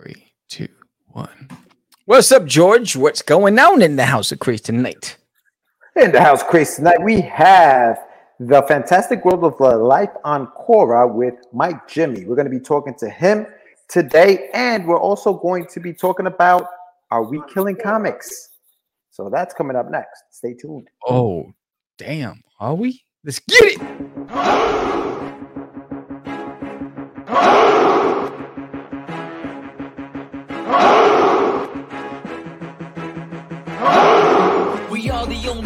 Three, two, one. What's up, George? What's going on in the House of Craze tonight? In the House of Craze tonight, we have the fantastic world of the life on Quora with Mike Jimmy. We're going to be talking to him today, and we're also going to be talking about Are We Killing Comics? So that's coming up next. Stay tuned. Oh, damn. Are we? Let's get it.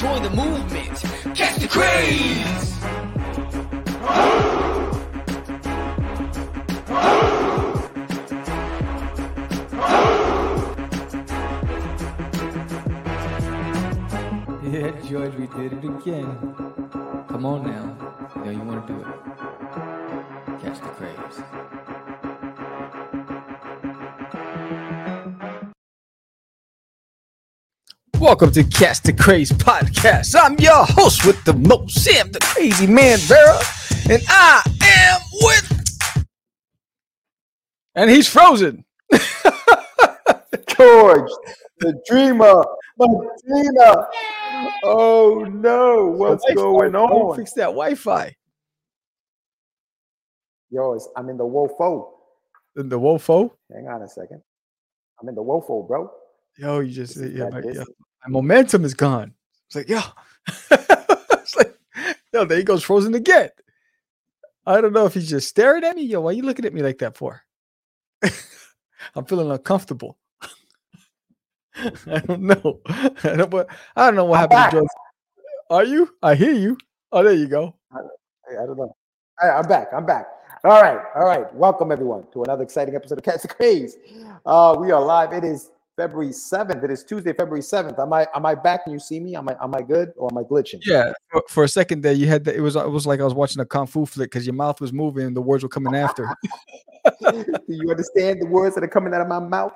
Join the movement, catch the craze. Yeah, George, we did it again. Come on now. You know you want to do it. Catch the craze. Welcome to Cast the Craze podcast. I'm your host with the most, Sam the Crazy Man Vera, and I am with. And he's frozen. George, the dreamer, Medina. Oh no, what's going Don't on? fix that Wi-Fi. Yo, I'm in the WOFO. In the Wofo. Hang on a second. I'm in the WOFO, bro. Yo, you just yeah, yeah, distance. My momentum is gone. It's like, yo, it's like, yo, there he goes frozen again. I don't know if he's just staring at me. Yo, why are you looking at me like that for? I'm feeling uncomfortable. I don't know. I don't, but I don't know what happened back. to George. Are you? I hear you. Oh, there you go. I don't know. Right, I'm back. I'm back. All right, all right. Welcome everyone to another exciting episode of Catch the Craze. Uh, we are live. It is February 7th. It is Tuesday, February 7th. Am I am I back and you see me? Am I am I good or am I glitching? Yeah. For, for a second there, you had that. It was it was like I was watching a kung fu flick because your mouth was moving and the words were coming after. Do you understand the words that are coming out of my mouth?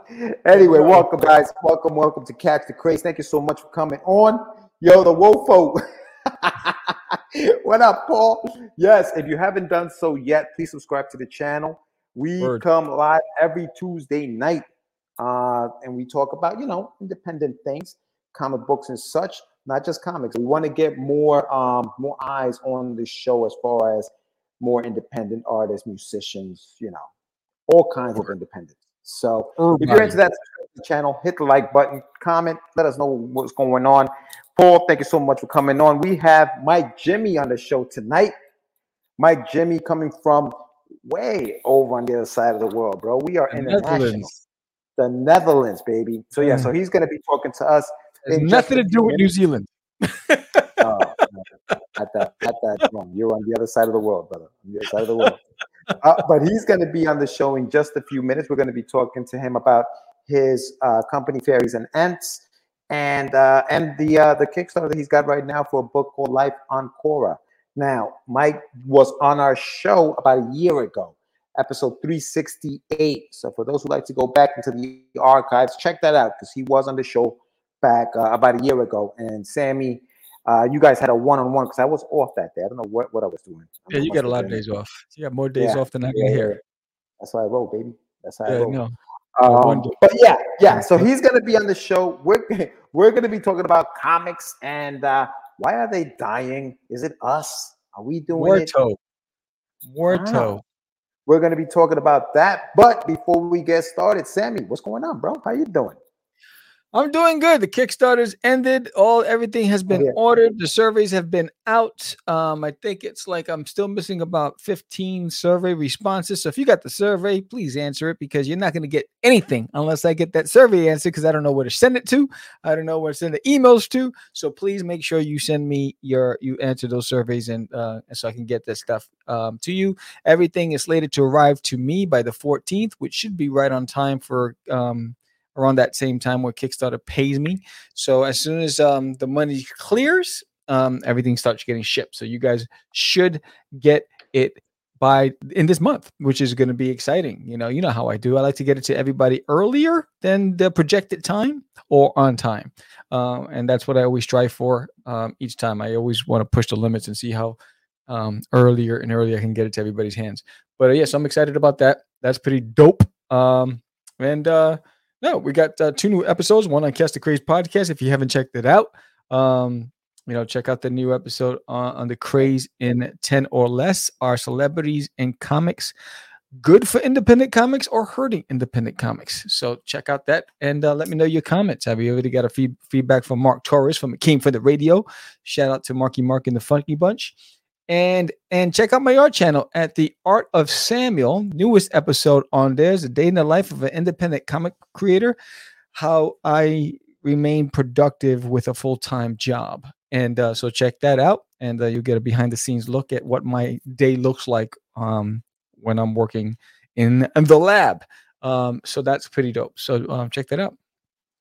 Anyway, welcome, guys. Welcome, welcome to Catch the Craze. Thank you so much for coming on. Yo, the Wofo. what up, Paul? Yes, if you haven't done so yet, please subscribe to the channel. We Word. come live every Tuesday night, uh, and we talk about you know independent things, comic books and such. Not just comics. We want to get more um, more eyes on the show as far as more independent artists, musicians, you know, all kinds of independence. So if you're into that subscribe to the channel, hit the like button, comment, let us know what's going on. Paul, thank you so much for coming on. We have Mike Jimmy on the show tonight. Mike Jimmy coming from way over on the other side of the world, bro. We are The international. The Netherlands, baby. So yeah, Mm. so he's gonna be talking to us. Nothing to do with New. Zealand. Oh, no. at that at that wrong. You're on the other side of the world, brother. On the other side of the world. Uh, but he's going to be on the show in just a few minutes. We're going to be talking to him about his uh, company, Fairies and Ants, and uh, and the uh, the Kickstarter that he's got right now for a book called Life on Cora. Now, Mike was on our show about a year ago, episode 368. So for those who like to go back into the archives, check that out because he was on the show back uh, about a year ago. And Sammy, uh, you guys had a one-on-one because I was off that day. I don't know what, what I was doing. Yeah, you got a lot of days off. You got more days Yeah, off than I can yeah, hear. That's how I roll, baby. That's how I roll. no. Um, but yeah, yeah. So he's gonna be on the show. We're we're gonna be talking about comics and uh, why are they dying? Is it us? Are we doing it? Warto. Warto. We're gonna be talking about that. But before we get started, Sammy, what's going on, bro? How you doing? I'm doing good. The Kickstarter's ended. All everything has been yeah. ordered. The surveys have been out. Um, I think it's like I'm still missing about 15 survey responses. So if you got the survey, please answer it because you're not going to get anything unless I get that survey answer because I don't know where to send it to. I don't know where to send the emails to. So please make sure you send me your you answer those surveys and uh, so I can get this stuff um, to you. Everything is slated to arrive to me by the 14th, which should be right on time for um around that same time where Kickstarter pays me. So as soon as um, the money clears, um, everything starts getting shipped. So you guys should get it by in this month, which is going to be exciting. You know, you know how I do. I like to get it to everybody earlier than the projected time or on time, um, and that's what I always strive for um, each time. I always want to push the limits and see how um, earlier and earlier I can get it to everybody's hands. But uh, yes, I'm excited about that. That's pretty dope. Um, and uh, no, we got uh, two new episodes. One on Cast the Craze podcast. If you haven't checked it out, um, you know, check out the new episode on, on the craze in 10 or less. Our celebrities and comics, good for independent comics or hurting independent comics. So check out that and uh, let me know your comments. Have you already got a feed, feedback from Mark Torres from It Came for the Radio? Shout out to Marky Mark and the Funky Bunch and and check out my art channel at the art of samuel newest episode on there's a day in the life of an independent comic creator how i remain productive with a full-time job. And uh, so check that out and uh, you'll get a behind the scenes look at what my day looks like um, when i'm working in, in the lab. Um, so that's pretty dope. So um, check that out.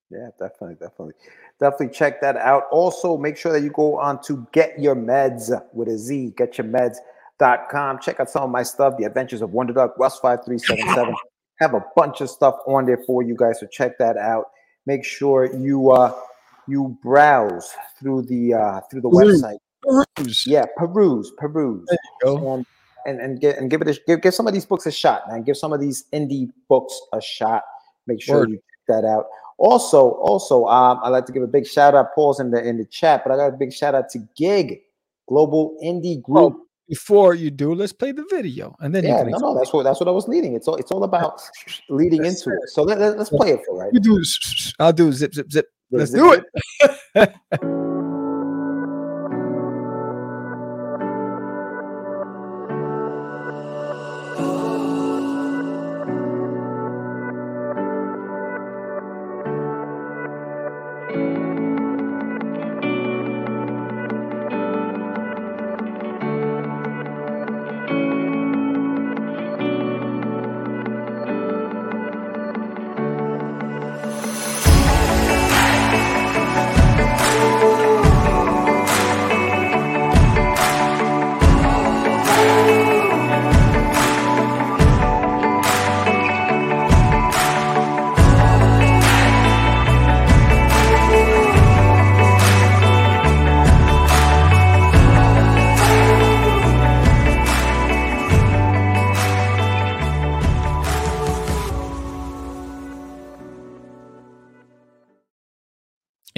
Yeah definitely definitely Definitely check that out. Also, make sure that you go on to Get Your Meds with a Z, getyourmeds.com. Check out some of my stuff, The Adventures of Wonder Duck, Russ 5377. Have a bunch of stuff on there for you guys, so check that out. Make sure you uh you browse through the uh through the website. Peruse. Yeah, peruse, peruse. There you go. And and, and get and give it a give, give some of these books a shot, man. Give some of these indie books a shot. Make sure Word. you check that out. Also, also, um, I'd like to give a big shout out. Paul's in the in the chat, but I got a big shout out to Gig Global Indie Group. Oh, before you do, let's play the video, and then yeah, you can no, no, that's what that's what I was leading. It's all it's all about leading into it. So let, let, us play it for right. You do. I'll do zip, zip, zip. Let's zip, do it.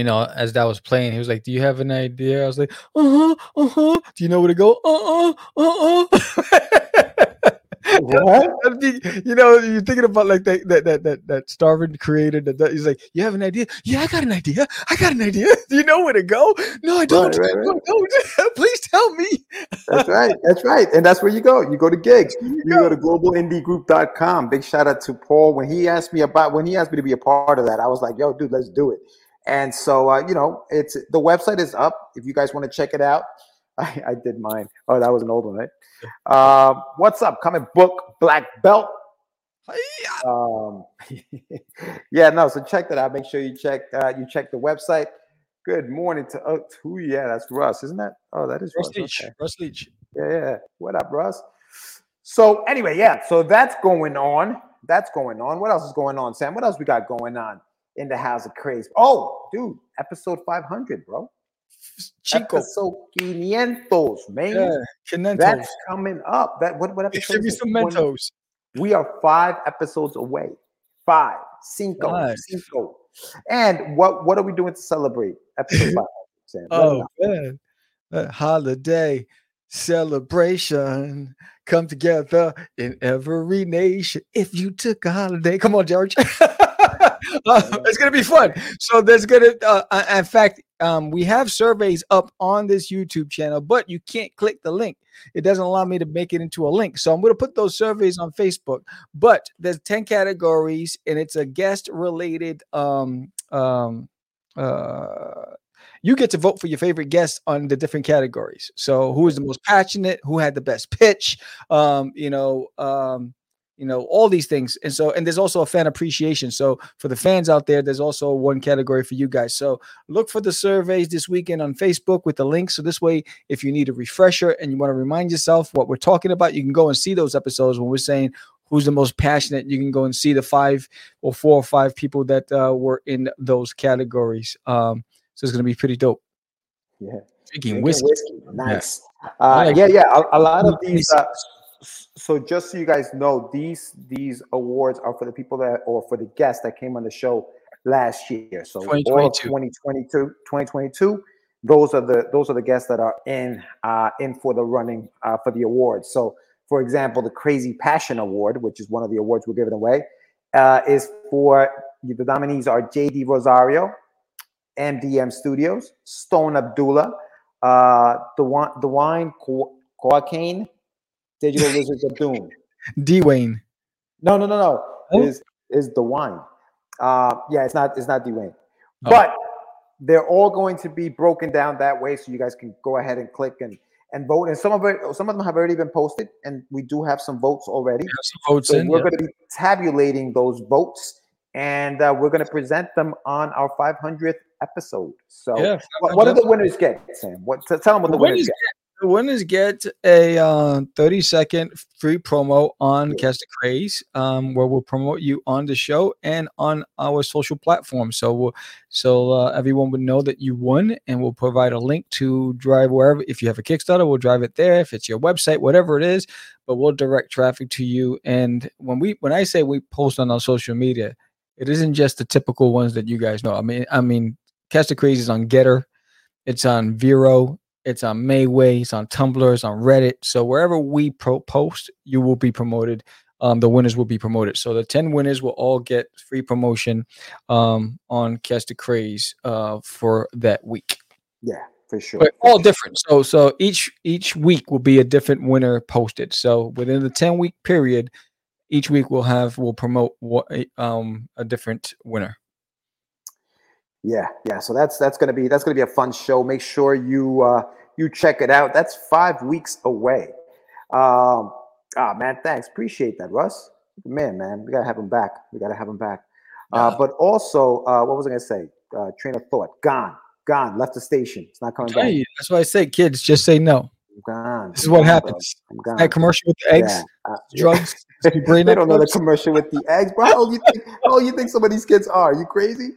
know, as that was playing, he was like, "Do you have an idea?" I was like, "Uh huh, uh huh." Do you know where to go? Uh uh, uh uh. What? You know, you're thinking about like that that that that, that starving creator that, that he's like, "You have an idea? Yeah, I got an idea. I got an idea. Do you know where to go? No, I don't. right, right. No, don't. Please tell me." That's right. That's right. And that's where you go. You go to gigs. You You go to globalindiegroup.com. Big shout out to Paul. When he asked me about when he asked me to be a part of that, I was like, yo, dude, let's do it. And so uh, you know, it's the website is up. If you guys want to check it out. I, I did mine. Oh, that was an old one, right? Uh, what's up? Comic book black belt. Um, yeah, no. So check that out. Make sure you check uh, you check the website. Good morning to oh, who? Yeah, that's Russ, isn't that? Oh, that is Russ Russ. Leach. Okay. Russ Leach. Yeah, yeah. What up, Russ? So anyway, yeah. So that's going on. That's going on. What else is going on, Sam? What else we got going on in the House of Craze? Oh, dude, episode 500, bro. Chico. Episode 500, man. Yeah. That's coming up. That what what episode? Give me some Mentos. We are five episodes away. Five, cinco, cinco. And what what are we doing to celebrate episode 500, Sam? Oh man, that holiday celebration come together in every nation. If you took a holiday, come on, George. Uh, it's gonna be fun. So there's gonna, uh, uh, in fact, um, we have surveys up on this YouTube channel, but you can't click the link. It doesn't allow me to make it into a link. So I'm going to put those surveys on Facebook. But there's 10 categories, and it's a guest related um, um, uh, you get to vote for your favorite guests on the different categories. So who is the most passionate? Who had the best pitch? Um, you know, um, you know, all these things. And so, and there's also a fan appreciation. So for the fans out there, there's also one category for you guys. So look for the surveys this weekend on Facebook with the link. So this way, if you need a refresher and you want to remind yourself what we're talking about, you can go and see those episodes when we're saying who's the most passionate. You can go and see the five or four or five people that uh, were in those categories. Um, so it's going to be pretty dope. Yeah. Drinking Drinking whiskey. whiskey. Nice. I Uh, like yeah, yeah. A, a lot of these. Uh, s- so just so you guys know, these these awards are for the people that, or for the guests that came on the show last year. So all of 2022. 2022, 2022. Those are the those are the guests that are in uh, in for the running uh, for the awards. So, for example, the Crazy Passion Award, which is one of the awards we're giving away, uh, is for the nominees are JD Rosario, MDM Studios, Stone Abdullah, uh, the wine, the wine, Cocaine, Digital Lizards of Doom. D Wayne. No, no, no, no. Oh. Is is the wine? Uh, yeah, it's not. It's not Dwayne. Oh. But they're all going to be broken down that way, so you guys can go ahead and click and and vote. And some of it, some of them have already been posted, and we do have some votes already. Some votes So in. we're yeah. going to be tabulating those votes, and uh, we're going to present them on our 500th episode. So, Yeah, what, what do the winners get, Sam? What tell them what the The winners winners get? The winners get a uh, 30 second free promo on Cast Craze, um, where we'll promote you on the show and on our social platform. So, we'll, so uh, everyone would know that you won, and we'll provide a link to drive wherever. If you have a Kickstarter, we'll drive it there. If it's your website, whatever it is, but we'll direct traffic to you. And when we when I say we post on our social media, it isn't just the typical ones that you guys know. I mean, I mean, Cast Craze is on GETTR, it's on Vero, it's on MeWe, it's on Tumblr, it's on Reddit. So wherever we pro- post, you will be promoted. Um, the winners will be promoted. So the 10 winners will all get free promotion um, on Cast the Craze uh, for that week. Yeah, for sure. But all different. So so each each week will be a different winner posted. So within the 10 week period, each week we'll have we'll promote what um a different winner. Yeah, yeah. So that's that's gonna be that's gonna be a fun show. Make sure you uh, you check it out. That's five weeks away. Um, ah, man, thanks. Appreciate that, Russ. Man, man, we gotta have him back. We gotta have him back. Uh, but also, uh, what was I gonna say? Uh, train of thought. Gone, gone. Left the station. It's not coming back. Hey, that's why I say kids just say no. I'm gone. This is I'm what gone, happens. I'm gone. That commercial with the eggs, Yeah, drugs, they don't know the uploads. commercial with the eggs, bro. How old you think? How old you think some of these kids are? you crazy?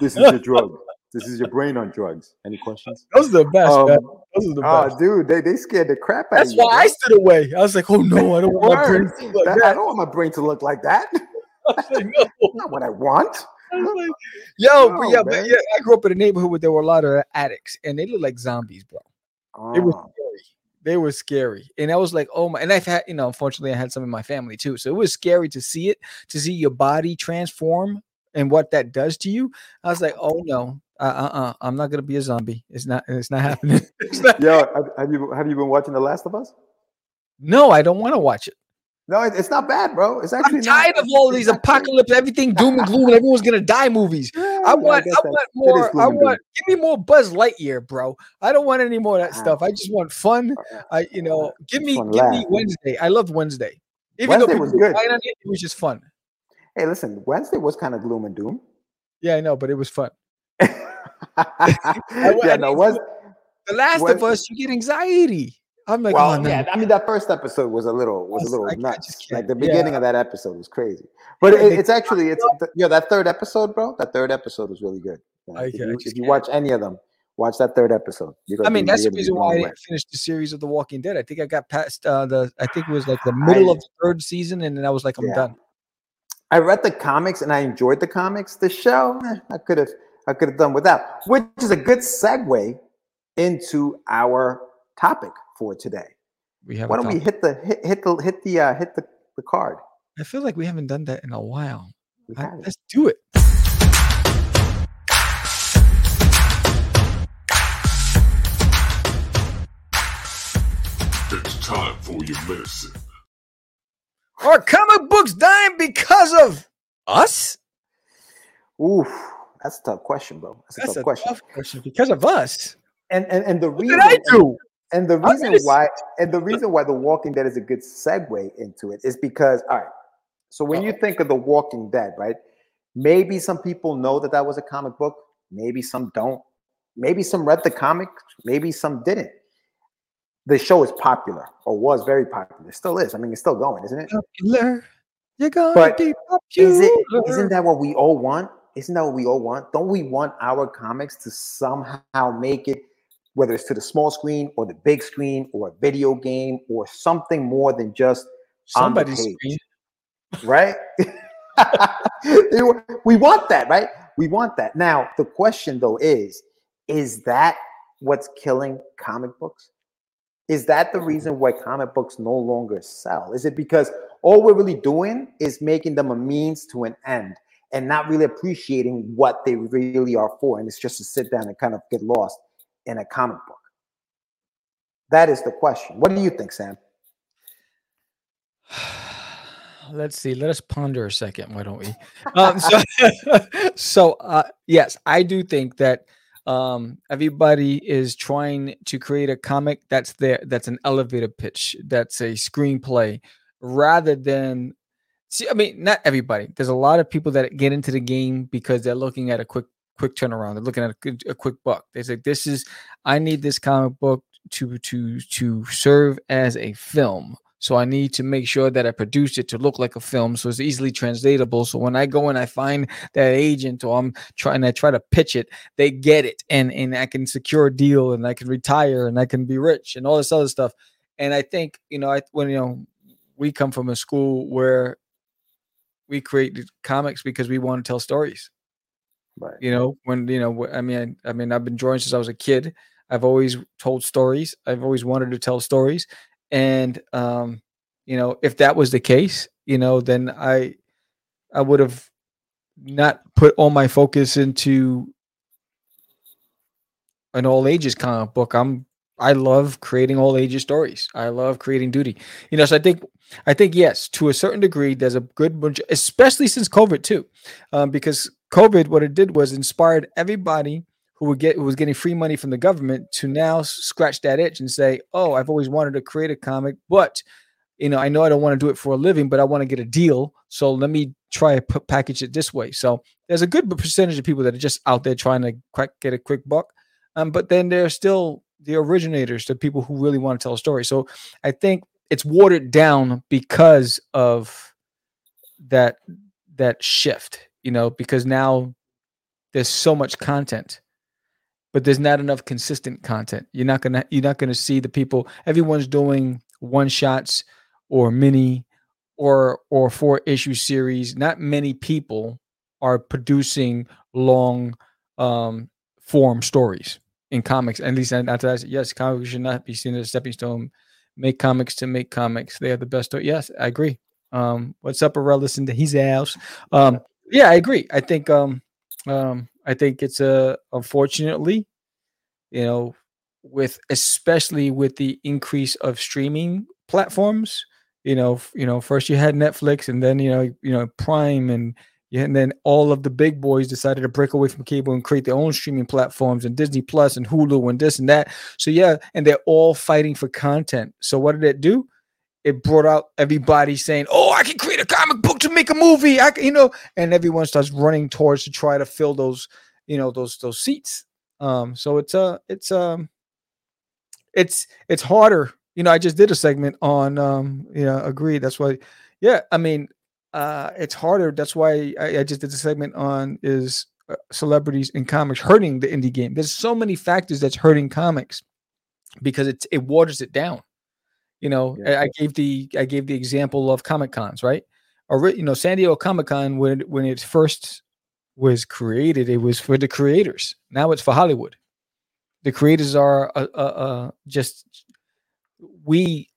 This is your drug. This is your brain on drugs. Any questions? Those are the best. Um, man. Those are the Oh, best. dude, they, they scared the crap out That's of you. why I stood away. I was like, oh no, I don't want my brain to look like That- I don't want my brain to look like that. I like, no. Not what I want. I was like, Yo, but No, yeah, but yeah, I grew up in a neighborhood where there were a lot of addicts, and they looked like zombies, bro. It was Oh, scary. They were scary, and I was like, "Oh my!" And I've had, you know, unfortunately, I had some in my family too, so it was scary to see it, to see your body transform and what that does to you. I was like, "Oh no, uh, uh, uh I'm not gonna be a zombie. It's not. It's not happening." It's not- Yo, have, have you have you been watching The Last of Us? no, I don't want to watch it. No, it's not bad, bro. It's actually I'm not- tired of all these not apocalypse, everything doom and gloom, and everyone's gonna die movies. Yeah, I want, guess I want more. I want, give me more Buzz Lightyear, bro. I don't want any more of that Ah. stuff. I just want fun. I, you know, give me, give me. Wednesday. I loved Wednesday. Even Wednesday though was good. it, it was just fun. Hey, listen, Wednesday was kind of gloom and doom. Yeah, I know, but it was fun. yeah, I no, was The Last of Us, you get anxiety. I'm like, well, oh, no. yeah. I mean, that first episode was a little was a little I- I nuts. like the yeah. beginning of that episode was crazy. But it, it's actually it's yeah that third episode, bro. That third episode was really good. Yeah, I if, you, if you watch any of them, watch that third episode. I mean, that's the reason why I didn't finish the series of The Walking Dead. I think I got past uh, the, I think it was like the middle of the third season, and then I was like, I'm Yeah. done. I read the comics and I enjoyed the comics. The show, eh, I could have I could have done without, which is a good segue into our topic for today. we have. Why don't we hit the hit, hit the hit the uh, hit the, the card? I feel like we haven't done that in a while. We I- let's do it. It's time for your medicine. Are comic books dying because of us? Oof, that's a tough question, bro. That's a That's tough a question. tough question. Because of us. And and and the What reason did I do? And the reason just- why and the reason why The Walking Dead is a good segue into it is because all right. So when you think of The Walking Dead, right? Maybe some people know that that was a comic book. Maybe some don't. Maybe some read the comic. Maybe some didn't. The show is popular or was very popular. It still is. I mean, it's still going, isn't it? Popular. You're gonna But be Is it? Isn't that what we all want? Isn't that what we all want? Don't we want our comics to somehow make it, whether it's to the small screen or the big screen or a video game or something more than just on the somebody's page. screen. right? we want that, right? We want that. Now, the question though is is that what's killing comic books? Is that the reason why comic books no longer sell? Is it because all we're really doing is making them a means to an end and not really appreciating what they really are for? And it's just to sit down and kind of get lost in a comic book. That is the question. What do you think, Sam? Let's see. Let us ponder a second. Why don't we? Um, so, so uh, yes, I do think that um, everybody is trying to create a comic that's there. That's an elevator pitch. That's a screenplay, rather than. See, I mean, not everybody. There's a lot of people that get into the game because they're looking at a quick, quick turnaround. They're looking at a, a quick buck. They say, "This is, I need this comic book to to to serve as a film." So I need to make sure that I produce it to look like a film, so it's easily translatable. So when I go and I find that agent, or I'm trying to try to pitch it, they get it, and and I can secure a deal, and I can retire, and I can be rich, and all this other stuff. And I think you know, I when you know, we come from a school where we created comics because we want to tell stories Right. you know when you know i mean i mean i've been drawing since i was a kid. I've always told stories. I've always wanted to tell stories. And um you know if that was the case you know then i i would have not put all my focus into an all ages comic book. I'm i love creating all ages stories. I love creating duty. You know so i think i think yes to a certain degree there's a good bunch especially since covid too um, because COVID, what it did was inspired everybody who would get who was getting free money from the government to now scratch that itch and say, "Oh, I've always wanted to create a comic, but you know, I know I don't want to do it for a living, but I want to get a deal. So let me try to package it this way." So there's a good percentage of people that are just out there trying to get a quick buck, um, but then there's still the originators, the people who really want to tell a story. So I think it's watered down because of that that shift you know because now there's so much content but there's not enough consistent content. You're not gonna you're not gonna see the people everyone's doing one shots or mini or or four issue series. Not many people are producing long um form stories in comics at least not that yes comics should not be seen as a stepping stone. Make comics to make comics. They are the best. Sto- yes i agree. Um what's up Aurelius into his house. Um yeah i agree i think um um i think it's uh unfortunately you know with especially with the increase of streaming platforms you know f- you know first you had netflix and then you know you know prime and and then all of the big boys decided to break away from cable and create their own streaming platforms and Disney Plus and Hulu and this and that. So yeah, and they're all fighting for content. So what did it do? It brought out everybody saying, "Oh, I can create a comic book to make a movie." I, can, you know, and everyone starts running towards to try to fill those, you know, those those seats. Um, so it's uh it's um it's it's harder. You know, I just did a segment on um, you know, agreed. That's why, yeah. I mean, uh, it's harder. That's why I, I just did a segment on is uh, celebrities in comics hurting the indie game. There's so many factors that's hurting comics because it's it waters it down. You know, Yeah. I, I gave the I gave the example of comic cons, right? Or you know, San Diego Comic Con when it- when it first was created, it was for the creators. Now it's for Hollywood. The creators are uh, uh, uh, just we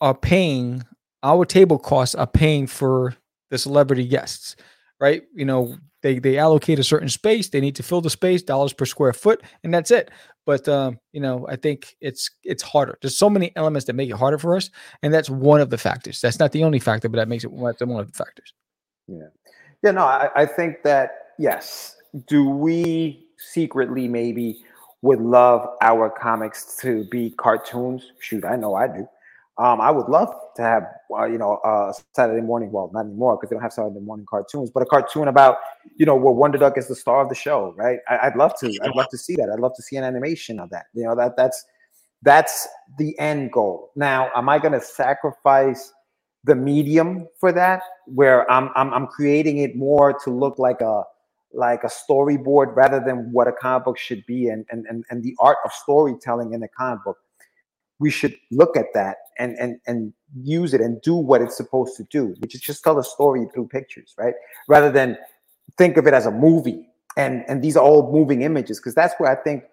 are paying our table costs are paying for the celebrity guests, right? You know, they they allocate a certain space, they need to fill the space, dollars per square foot, and that's it. But um, you know, I think it's it's harder. There's so many elements that make it harder for us, and that's one of the factors. That's not the only factor, but that makes it one of the factors. Yeah. Yeah, no, I, I think that yes. Do we secretly maybe would love our comics to be cartoons? Shoot, I know I do. Um, I would love to have, uh, you know, uh, Saturday morning. Well, not anymore because they don't have Saturday morning cartoons, but a cartoon about, you know, where Wonder Duck is the star of the show, right? I, would love to. I'd love to see that. I'd love to see an animation of that. You know, that that's that's the end goal. Now, am I going to sacrifice the medium for that, where I'm, I'm I'm creating it more to look like a like a storyboard rather than what a comic book should be, and and and, and the art of storytelling in a comic book? we should look at that and and and use it and do what it's supposed to do, which is just tell a story through pictures, right? Rather than think of it as a movie and and these are all moving images because that's where I think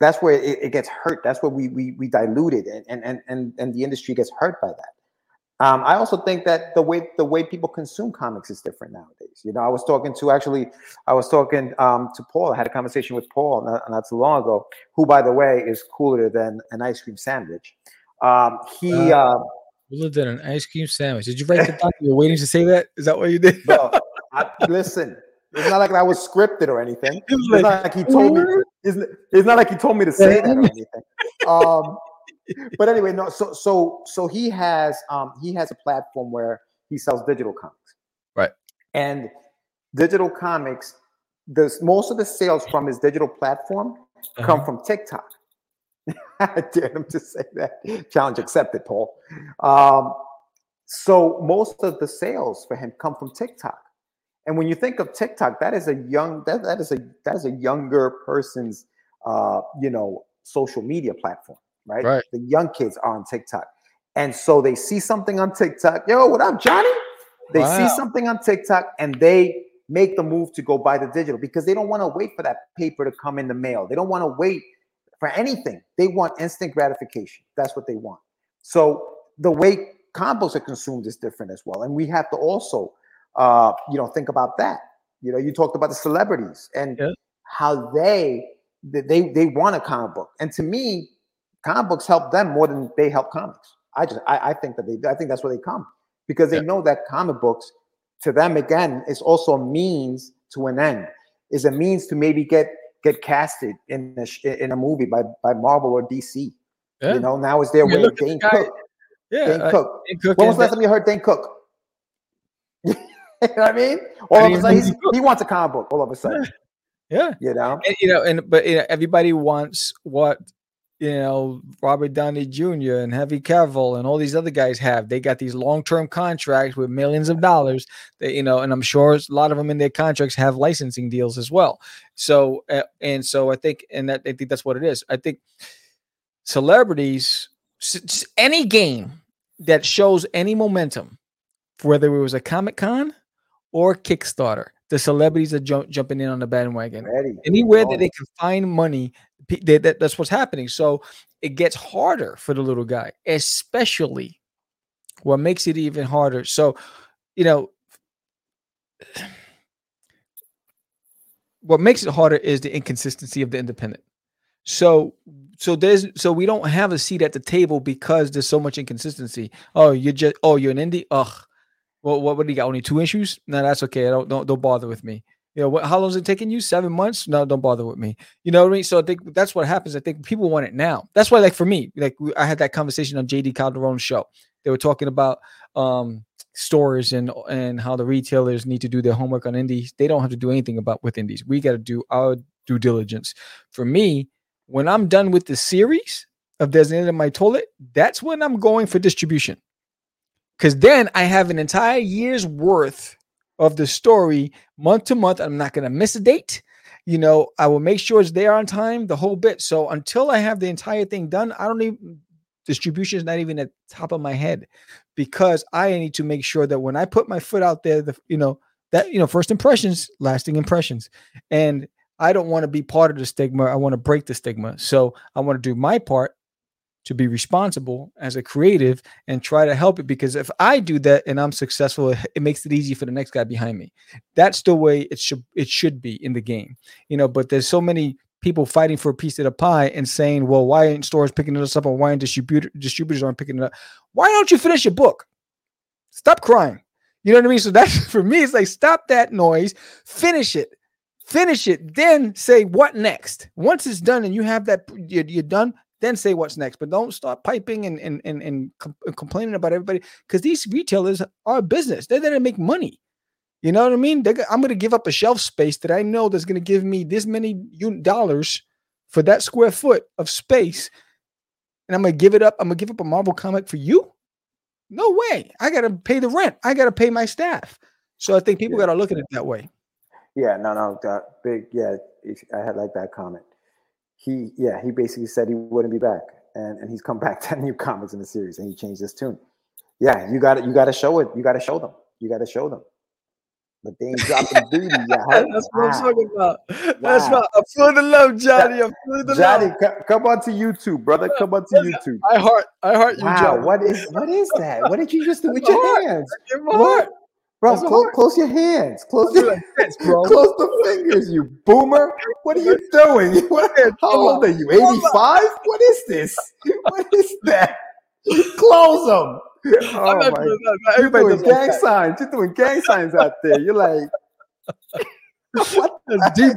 that's where it, it, gets hurt. That's where we we we dilute it and and and and the industry gets hurt by that. Um, I also think that the way the way people consume comics is different nowadays. You know, I was talking to actually, I was talking um, to Paul. I had a conversation with Paul not, not, too long ago, who, by the way, is cooler than an ice cream sandwich. Um, he uh, uh, cooler than an ice cream sandwich. Did you write that down? You were waiting to say that. Is that what you did? no, I, listen. It's not like I was scripted or anything. It's not like he told me. It's, it's not like he told me to say that or anything. Um, but anyway, no. So so so he has um he has a platform where he sells digital comics. Right. And digital comics, the most of the sales from his digital platform uh-huh. come from TikTok. I dare him to say that. Challenge accepted, Paul. Um, so most of the sales for him come from TikTok. And when you think of TikTok, that is a young that, that is a that is a younger person's uh, you know social media platform right? right? The young kids are on TikTok. And so they see something on TikTok. Yo, what up, Johnny? They wow. see something on TikTok and they make the move to go buy the digital because they don't want to wait for that paper to come in the mail. They don't want to wait for anything. They want instant gratification. That's what they want. So the way combos are consumed is different as well. And we have to also, uh, you know, think about that. You know, you talked about the celebrities and yeah. how they they they want a comic book. And to me, comic books help them more than they help comics. I just I, I think that they I think that's where they come because they yeah. know that comic books to them again is also a means to an end, is a means to maybe get get casted in a in a movie by by Marvel or DC. Yeah. You know, now is their way. Dane Cook. Yeah, Dane uh, Cook. Dane Cook when was the last time you heard Dane Cook? you know what I mean? All of a sudden, he wants a comic book. All of a sudden. Yeah. You know, and, you know, and but you know, everybody wants what you know Robert Downey Jr. and Henry Cavill and all these other guys have. They got these long-term contracts with millions of dollars. That you know, and I'm sure a lot of them in their contracts have licensing deals as well. So uh, and so I think, and that I think that's what it is. I think celebrities, any game that shows any momentum, whether it was a Comic Con or Kickstarter, the celebrities are jump, jumping in on the bandwagon. Ready. Anywhere that they can find money they, that, that's what's happening. So it gets harder for the little guy, especially what makes it even harder. So, you know, what makes it harder is the inconsistency of the independent. So, so there's so we don't have a seat at the table because there's so much inconsistency. Oh, you're just oh you're an indie. Ugh. Well, what what do you got? Only two issues? No, that's okay. don't don't don't bother with me. You know, what, how long is it taking you? Seven months? No, don't bother with me. You know what I mean? So I think that's what happens. I think people want it now. That's why, like for me, like I had that conversation on JD Calderon's show. They were talking about um stores and and how the retailers need to do their homework on indies. They don't have to do anything about with indies. We got to do our due diligence. For me, when I'm done with the series of Designated in My Toilet, that's when I'm going for distribution. Because then I have an entire year's worth of the story month to month. I'm not going to miss a date. You know, I will make sure it's there on time, the whole bit. So until I have the entire thing done, I don't even distribution is not even at the top of my head because I need to make sure that when I put my foot out there, the you know that you know first impressions, lasting impressions, and I don't want to be part of the stigma. I want to break the stigma. So I want to do my part to be responsible as a creative and try to help it because if I do that and I'm successful, it, makes it easy for the next guy behind me. That's the way it should it should be in the game, you know. But there's so many people fighting for a piece of the pie and saying, "Well, why aren't stores picking this up, or why aren't distributor distributors aren't picking it up? Why don't you finish your book? Stop crying." You know what I mean? So that's for me. It's like stop that noise, finish it, finish it, then say what next. Once it's done and you have that, you're, you're done. Then say what's next, but don't start piping and and and, and com- complaining about everybody because these retailers are a business. They're there to make money. You know what I mean? They're, I'm going to give up a shelf space that I know that's going to give me this many dollars for that square foot of space, and I'm going to give it up. I'm going to give up a Marvel comic for you. No way. I got to pay the rent. I got to pay my staff. So I think people Yeah. got to look at it that way. Yeah, no, no, big. Yeah, I had like that comment. He, yeah, he basically said he wouldn't be back, and and he's come back ten new comics in the series, and he changed his tune. Yeah, you got to You got to show it. You got to show them. You got to show them. But they ain't dropping duty. Yeah, That's what I'm talking about. That's Wow. right. I'm feeling the love, Johnny. I'm feeling the Johnny, love. co- come onto YouTube, brother. Come onto Listen, YouTube. I heart, I heart you, Wow, Johnny. what is what is that? What did you just do with That's your heart. hands, What? Bro? Close, close your hands. Close your like this, bro. close the fingers, you boomer. What are you doing? What, how old are you? 85? What is this? What is that? Close them. Oh my doing. You're Everybody doing like gang signs. You're doing gang signs out there. You're like, what That's deep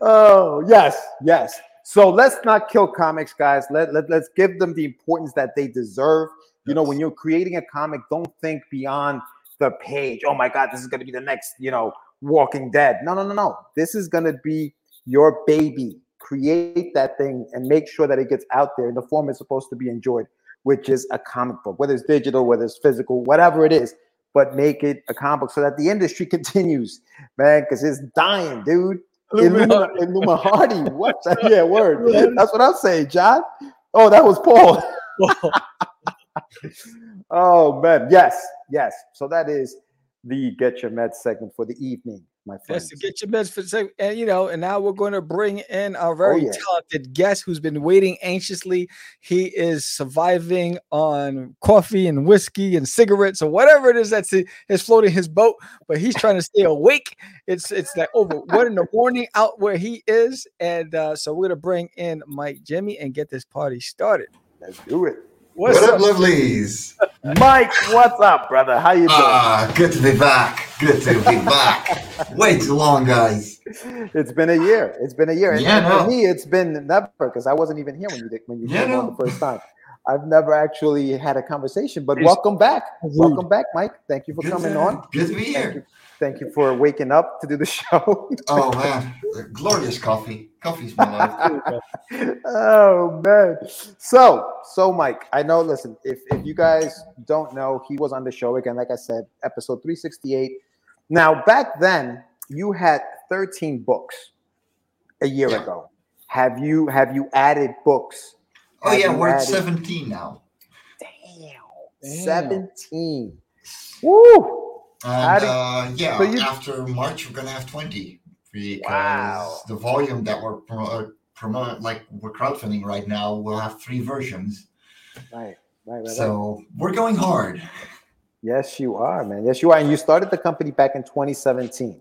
oh yes, yes. So let's not kill comics, guys. Let, let let's give them the importance that they deserve. You know, when you're creating a comic, don't think beyond the page. Oh my God, this is gonna be the next, you know, Walking Dead. No, no, no, no. This is gonna be your baby. Create that thing and make sure that it gets out there in the form it's supposed to be enjoyed, which is a comic book, whether it's digital, whether it's physical, whatever it is. But make it a comic book so that the industry continues, man, because it's dying, dude. Illumina- Illuminati. What? Yeah, word. That's what I'm saying, John. Oh, that was Paul. oh man, yes, yes. So that is the Get Your Meds segment for the evening, my. That's to get your meds for the sake. And you know, and now we're going to bring in our very Oh, yeah. talented guest who's been waiting anxiously. He is surviving on coffee and whiskey and cigarettes or whatever it is that's is floating his boat, but he's trying to stay awake. It's it's like over one in the morning out where he is, and uh, so we're gonna bring in Mike Jimmy and get this party started. Let's do it. What's what up, up? lovelies? Mike, what's up, brother? How you doing? Ah, good to be back. Good to be back. Way too long, guys. it's been a year. It's been a year. And, Yeah, no. for me, it's been never because I wasn't even here when you did when you Yeah, came on the first time. I've never actually had a conversation, but It's welcome back. rude. Welcome back, Mike. Thank you for Good coming to, on. Good to be here. Thank you for waking up to do the show. Oh man, glorious coffee. Coffee's my life. oh man. So, so Mike, I know, listen, if if you guys don't know, he was on the show again, like I said, episode 368. Now, back then, you had 13 books a year Yeah. ago. Have you have you added books? Oh Have yeah, we're at 17 now. Damn. Damn. 17. Woo! And uh, yeah, so you- after March we're gonna have 20 because Wow. the volume that we're promote, promote like we're crowdfunding right now we'll have three versions. Right, right, right, right. So we're going hard. Yes, you are, man. Yes, you are. And you started the company back in 2017.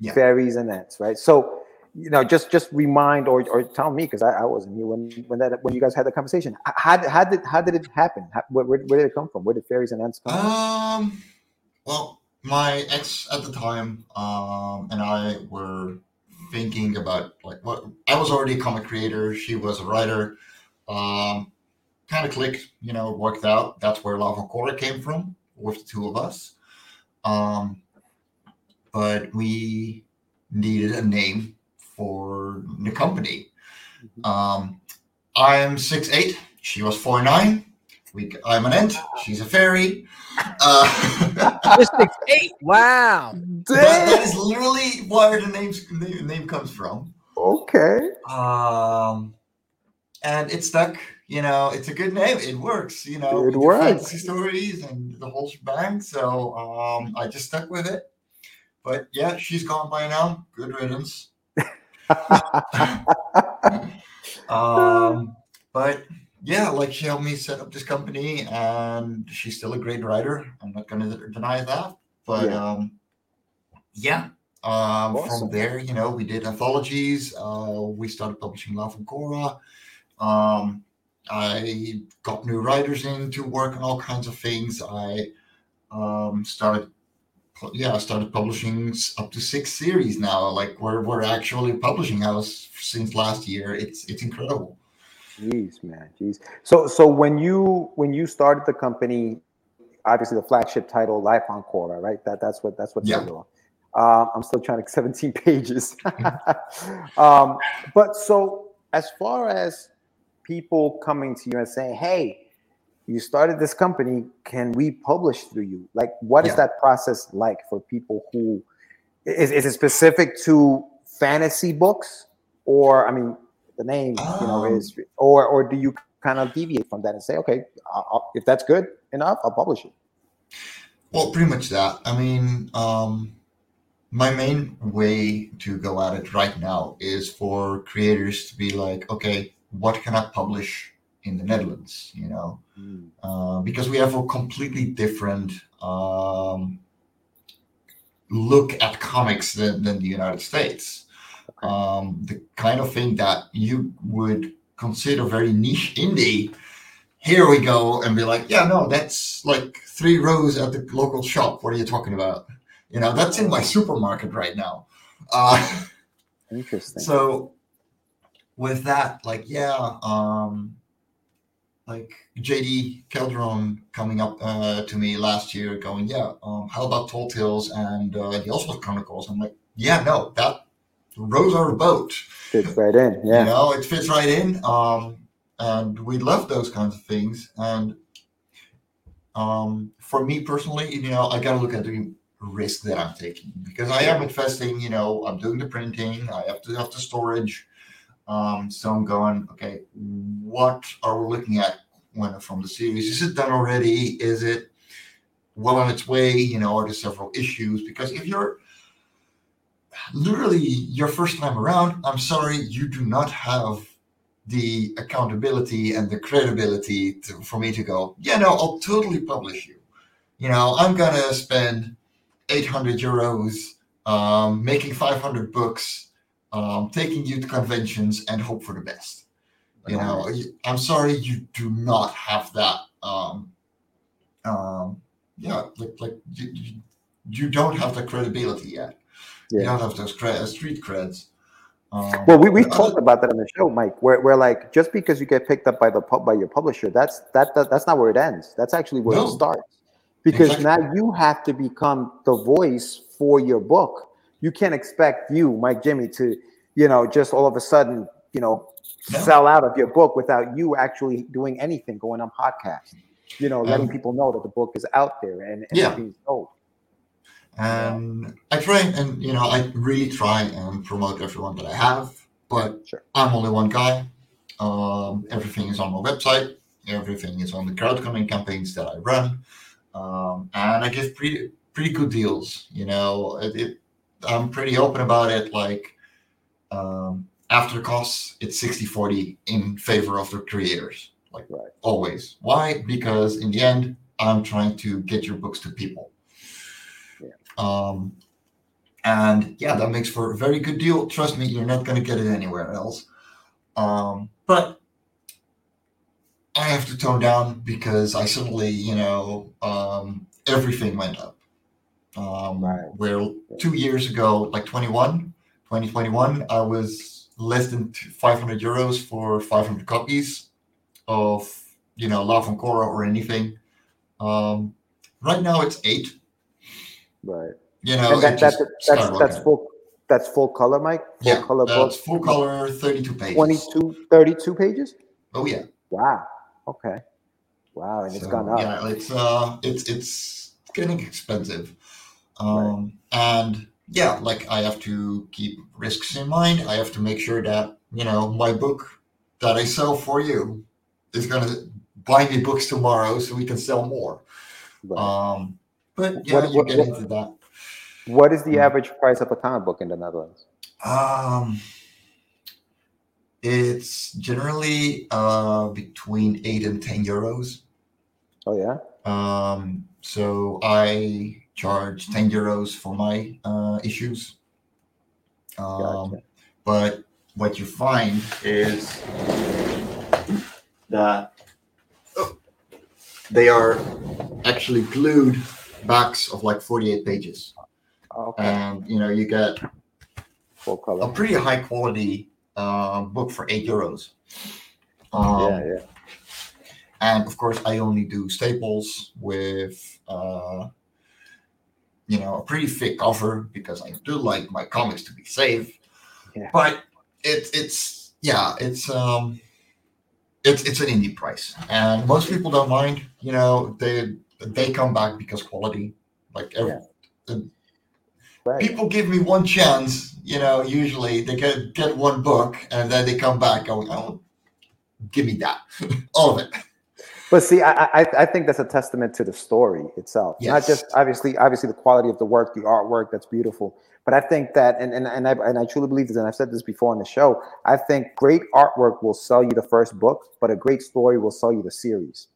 Yeah. Fairies and Ants, right? So, you know, just just remind or, or tell me because I, I wasn't here when when that when you guys had the conversation. How did how did how did it happen? How, where, where, did it come from? Where did Fairies and Ants come from? Um, well, my ex at the time, um, and I were thinking about like what I was already a comic creator. She was a writer. Um, kind of clicked, you know, worked out. That's where Lava Cora came from with the two of us. Um, but we needed a name for the company. Um, I'm six eight. She was four nine. We, I'm an ant. She's a fairy. Uh, Eight. Wow. that is literally where the name's, name, name comes from. Okay. Um, and it stuck. You know, it's a good name. It works. You know, It works. stories and the whole shebang. So um, I just stuck with it. But yeah, she's gone by now. Good riddance. Um, but yeah, like she helped me set up this company, and she's still a great writer. I'm not going to deny that. But Yeah. um, yeah, um, Awesome. from there, you know, we did anthologies. Uh, we started publishing Love and Cora. Um, I got new writers in to work on all kinds of things. I um, started, yeah, I started publishing up to six series now. Like we're we're actually publishing house since last year. It's it's incredible. Jeez, man, jeez. So, so when you when you started the company, obviously the flagship title, Life on Quora, right? That that's what that's what Yeah. Um, I'm still trying to 17 pages. um, but so as far as people coming to you and saying, "Hey, you started this company, can we publish through you?" Like, what is Yeah. that process like for people who is, is it specific to fantasy books, or I mean, the name you know Um, is, or or do you kind of deviate from that and say, "Okay, I'll, I'll- if that's good enough, I'll publish it." Well, pretty much that. I mean, um, my main way to go at it right now is for creators to be like, okay, what can I publish in the Netherlands? You know, uh, because we have a completely different um, look at comics than, than the United States. Um, the kind of thing that you would consider very niche indie, here we go and be like, yeah, no, that's like three rows at the local shop. What are you talking about? You know, that's in my supermarket right now. Uh, Interesting. so with that, like, yeah, um, like JD Calderon coming up uh, to me last year, going, yeah, um, how about Tall Tales and uh, the Oswald Chronicles? I'm like, yeah, no, that rows our boat. Fits right in. Yeah. You know, it fits right in. Um, and we love those kinds of things. And um, for me personally, you know, I got to look at the risk that I'm taking because I am investing. You know, I'm doing the printing. I have to have the storage. Um, so I'm going, okay, what are we looking at when from the series? Is it done already? Is it well on its way? You know, are there several issues? Because if you're literally your first time around, I'm sorry, you do not have the accountability and the credibility to, for me to go, yeah, no, I'll totally publish you. You know, I'm gonna spend 800 euros um, making 500 books, um, taking you to conventions, and hope for the best. You know, I'm sorry, you do not have that. Um, um, yeah, like like you, you don't have the credibility yet. You Yeah. don't have those cred, uh, street creds. Um, Well, we we talked about that on the show, Mike. Where, where like just because you get picked up by the by your publisher, that's that, that that's not where it ends. That's actually where No. it starts. Because Exactly. now you have to become the voice for your book. You can't expect you, Mike Jimmy, to you know just all of a sudden you know No. sell out of your book without you actually doing anything, going on podcasts, you know, letting Um, people know that the book is out there and, and Yeah. being sold. And I try and you know I really try and promote everyone that I have, but Sure. I'm only one guy. Um, everything is on my website. Everything is on the crowdfunding campaigns that I run, um, and I give pretty pretty good deals. You know, it, it, I'm pretty open about it. Like um, after costs, it's 60-40 in favor of the creators. Like Right. always. Why? Because in the end, I'm trying to get your books to people. Um, and yeah, that makes for a very good deal. Trust me, you're not going to get it anywhere else. Um, but I have to tone down because I suddenly, you know, um, everything went up. Um, Right. Where two years ago, like 21, 2021, I was less than 500 euros for 500 copies of, you know, Love and Cora or anything. Um, right now it's eight. Right. You know, and that, that's that's that's full that's full color, Mike. Full yeah, color book. that's full color, 32 pages. 22, 32 pages. Oh yeah. Wow. Okay. Wow, and it's gone up. Yeah, it's uh, it's it's getting expensive, um, and yeah, like I have to keep risks in mind. I have to make sure that you know my book that I sell for you is gonna buy me books tomorrow, so we can sell more. Right. Um, but yeah, What- what- get into that. what is the mm. average price of a comic book in the Netherlands? Um, It's generally uh, between eight and ten euros. Oh yeah. Um, so I charge ten euros for my uh, issues. Um, Gotcha. But what you find is that oh, they are actually glued backs of like 48 pages Oh, okay. and you know you get Full a pretty high quality uh, book for eight euros um, yeah, yeah. and of course i only do staples with uh, you know a pretty thick cover because i do like my comics to be safe Yeah. but it's it's yeah it's um it's it's an indie price and most people don't mind you know they they come back because quality like every, Right. people give me one chance you know usually they get get one book and then they come back going oh give me that all of it But see, I, I I think that's a testament to the story itself. Not just obviously obviously the quality of the work, the artwork that's beautiful. But I think that and and, and I and I truly believe this, and I've said this before on the show, I think great artwork will sell you the first book, but a great story will sell you the series.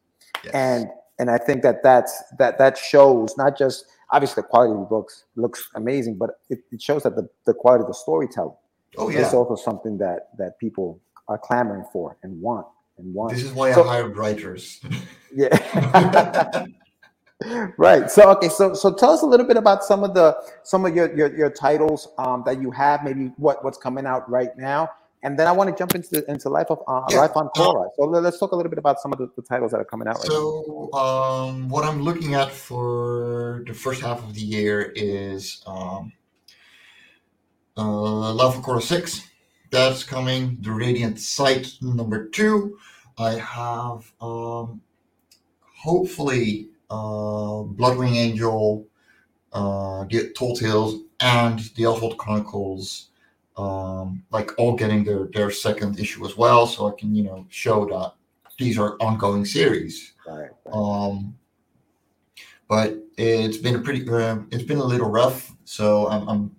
Yes. And and I think that that's that that shows not just obviously the quality of the books looks amazing, but it, it shows that the, the quality of the storytelling oh is also something that that people are clamoring for and want and want. this is why So- i hired writers Yeah. right. So okay. So so tell us a little bit about some of the some of your your, your titles um, that you have. Maybe what what's coming out right now, and then I want to jump into the, into life of uh, Yeah. life on Cora. So let- let's talk a little bit about some of the, the titles that are coming out right. So, um, what I'm looking at for the first half of the year is um, uh, Lava Core 6. That's coming. The Radiant Sight number two. I have um, hopefully uh, Bloodwing Angel, uh, the Tall Tales, and the Elfwold Chronicles. Um, like all getting their, their second issue as well, so I can you know show that these are ongoing series. Right. Um, but it's been a pretty, uh, it's been a little rough. So I'm, I'm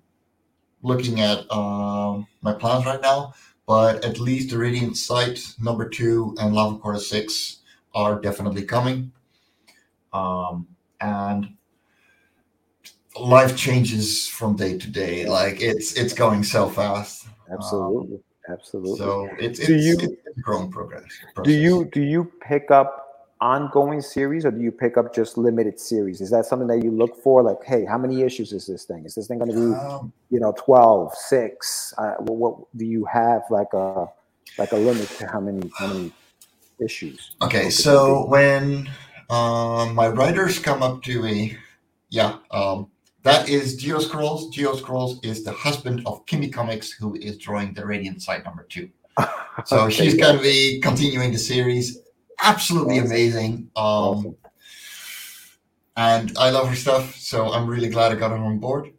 looking at um, my plans right now. But at least the Radiant Sight number two and Lava Quarter six are definitely coming. Um, and life changes from day to day. Like it's it's going so fast. Absolutely. Absolutely. So it's Do it's, you- it's growing progress. do you do you pick up ongoing series or do you pick up just limited series? Is that something that you look for? Like, hey, how many issues is this thing? Is this thing going to be Um, you know 12 6 uh, what, what do you have like a like a limit to how many how many issues Okay, Okay, so when um, my writers come up to me, yeah, um, that is Geo Scrolls. Geo Scrolls is the husband of Kimmy Comics, who is drawing the Radiant Side number two. So Okay, she's yeah. going to be continuing the series. Absolutely Awesome. amazing. Um, Awesome. and I love her stuff, so I'm really glad I got her on board.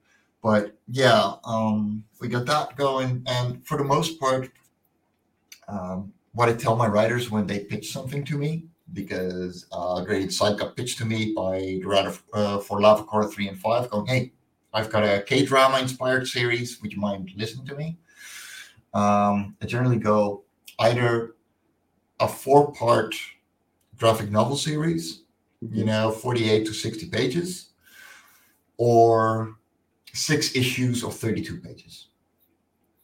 But yeah, um, we got that going, and for the most part, um, what I tell my writers when they pitch something to me, because uh, Gradient Side got pitched to me by the writer uh, for Lava Core 3 and 5, going, hey, I've got a K drama inspired series. Would you mind listening to me? Um, I generally go either a four part graphic novel series, you know, 48 to 60 pages, or six issues of 32 pages.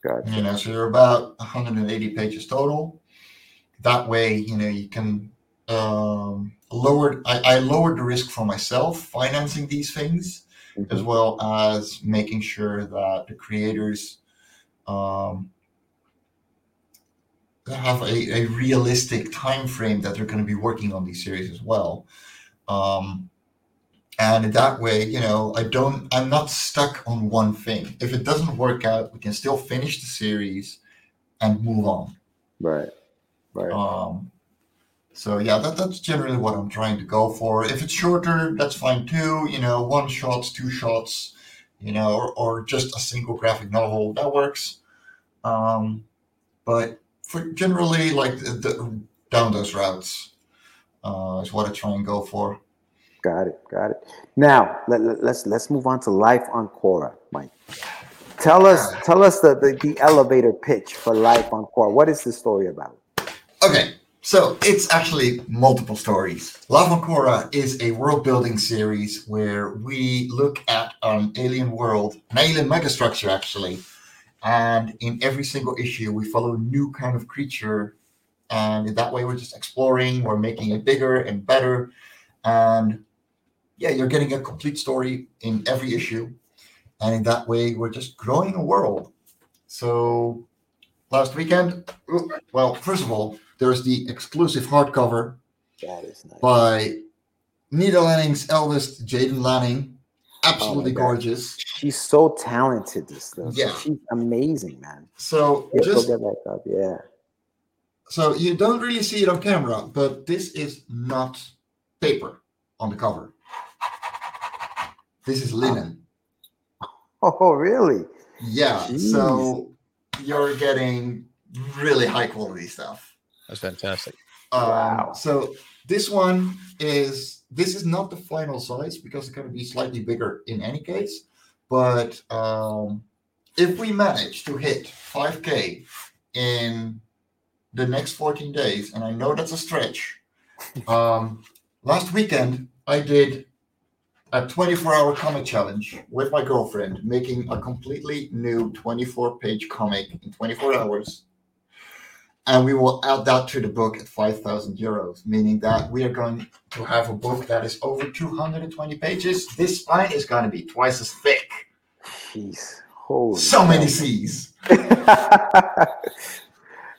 gotcha You know, so you're about 180 pages total. That way, you know, you can um, lower. I, I lowered the risk for myself financing these things, as Mhm. well as making sure that the creators um, have a, a realistic time frame that they're going to be working on these series as well. Um, and in that way, you know, I don't, I'm not stuck on one thing. If it doesn't work out, we can still finish the series and move on. right right Um, so yeah, that, that's generally what I'm trying to go for. If it's shorter, that's fine too. You know, one shots, two shots, you know, or, or just a single graphic novel that works. Um, but for generally like the, the, down those routes uh, is what I try and go for. got it got it now let, let, let's let's move on to life on Cora mike Tell us, tell us the, the, the elevator pitch for Life on Cora. What is the story about? Okay, so it's actually multiple stories. On Cora is a world building series where we look at an alien world, an alien megastructure actually, and in every single issue we follow a new kind of creature, and in that way we're just exploring, we're making it bigger and better, and yeah, you're getting a complete story in every issue, and in that way we're just growing a world. So last weekend, well, first of all, there's the exclusive hardcover That is nice. by Nita Lanning's eldest, Jaden Lanning. Absolutely oh God. gorgeous. She's so talented. This stuff. Yeah. she's amazing, man. So Yeah, just get back up. Yeah. so you don't really see it on camera, but this is not paper on the cover. This is ah. linen. Oh, really? Yeah. So you're getting really high quality stuff. That's fantastic. Um, Wow. So this one is this is not the final size because it's going to be slightly bigger in any case. But um, if we manage to hit 5K in the next 14 days, and I know that's a stretch. Um, last weekend I did a 24-hour comic challenge with my girlfriend, making a completely new 24-page comic in 24 hours and we will add that to the book at 5,000 euros, meaning that we are going to have a book that is over 220 pages. This spine is going to be twice as thick. Jeez. Holy. So many cow. C's.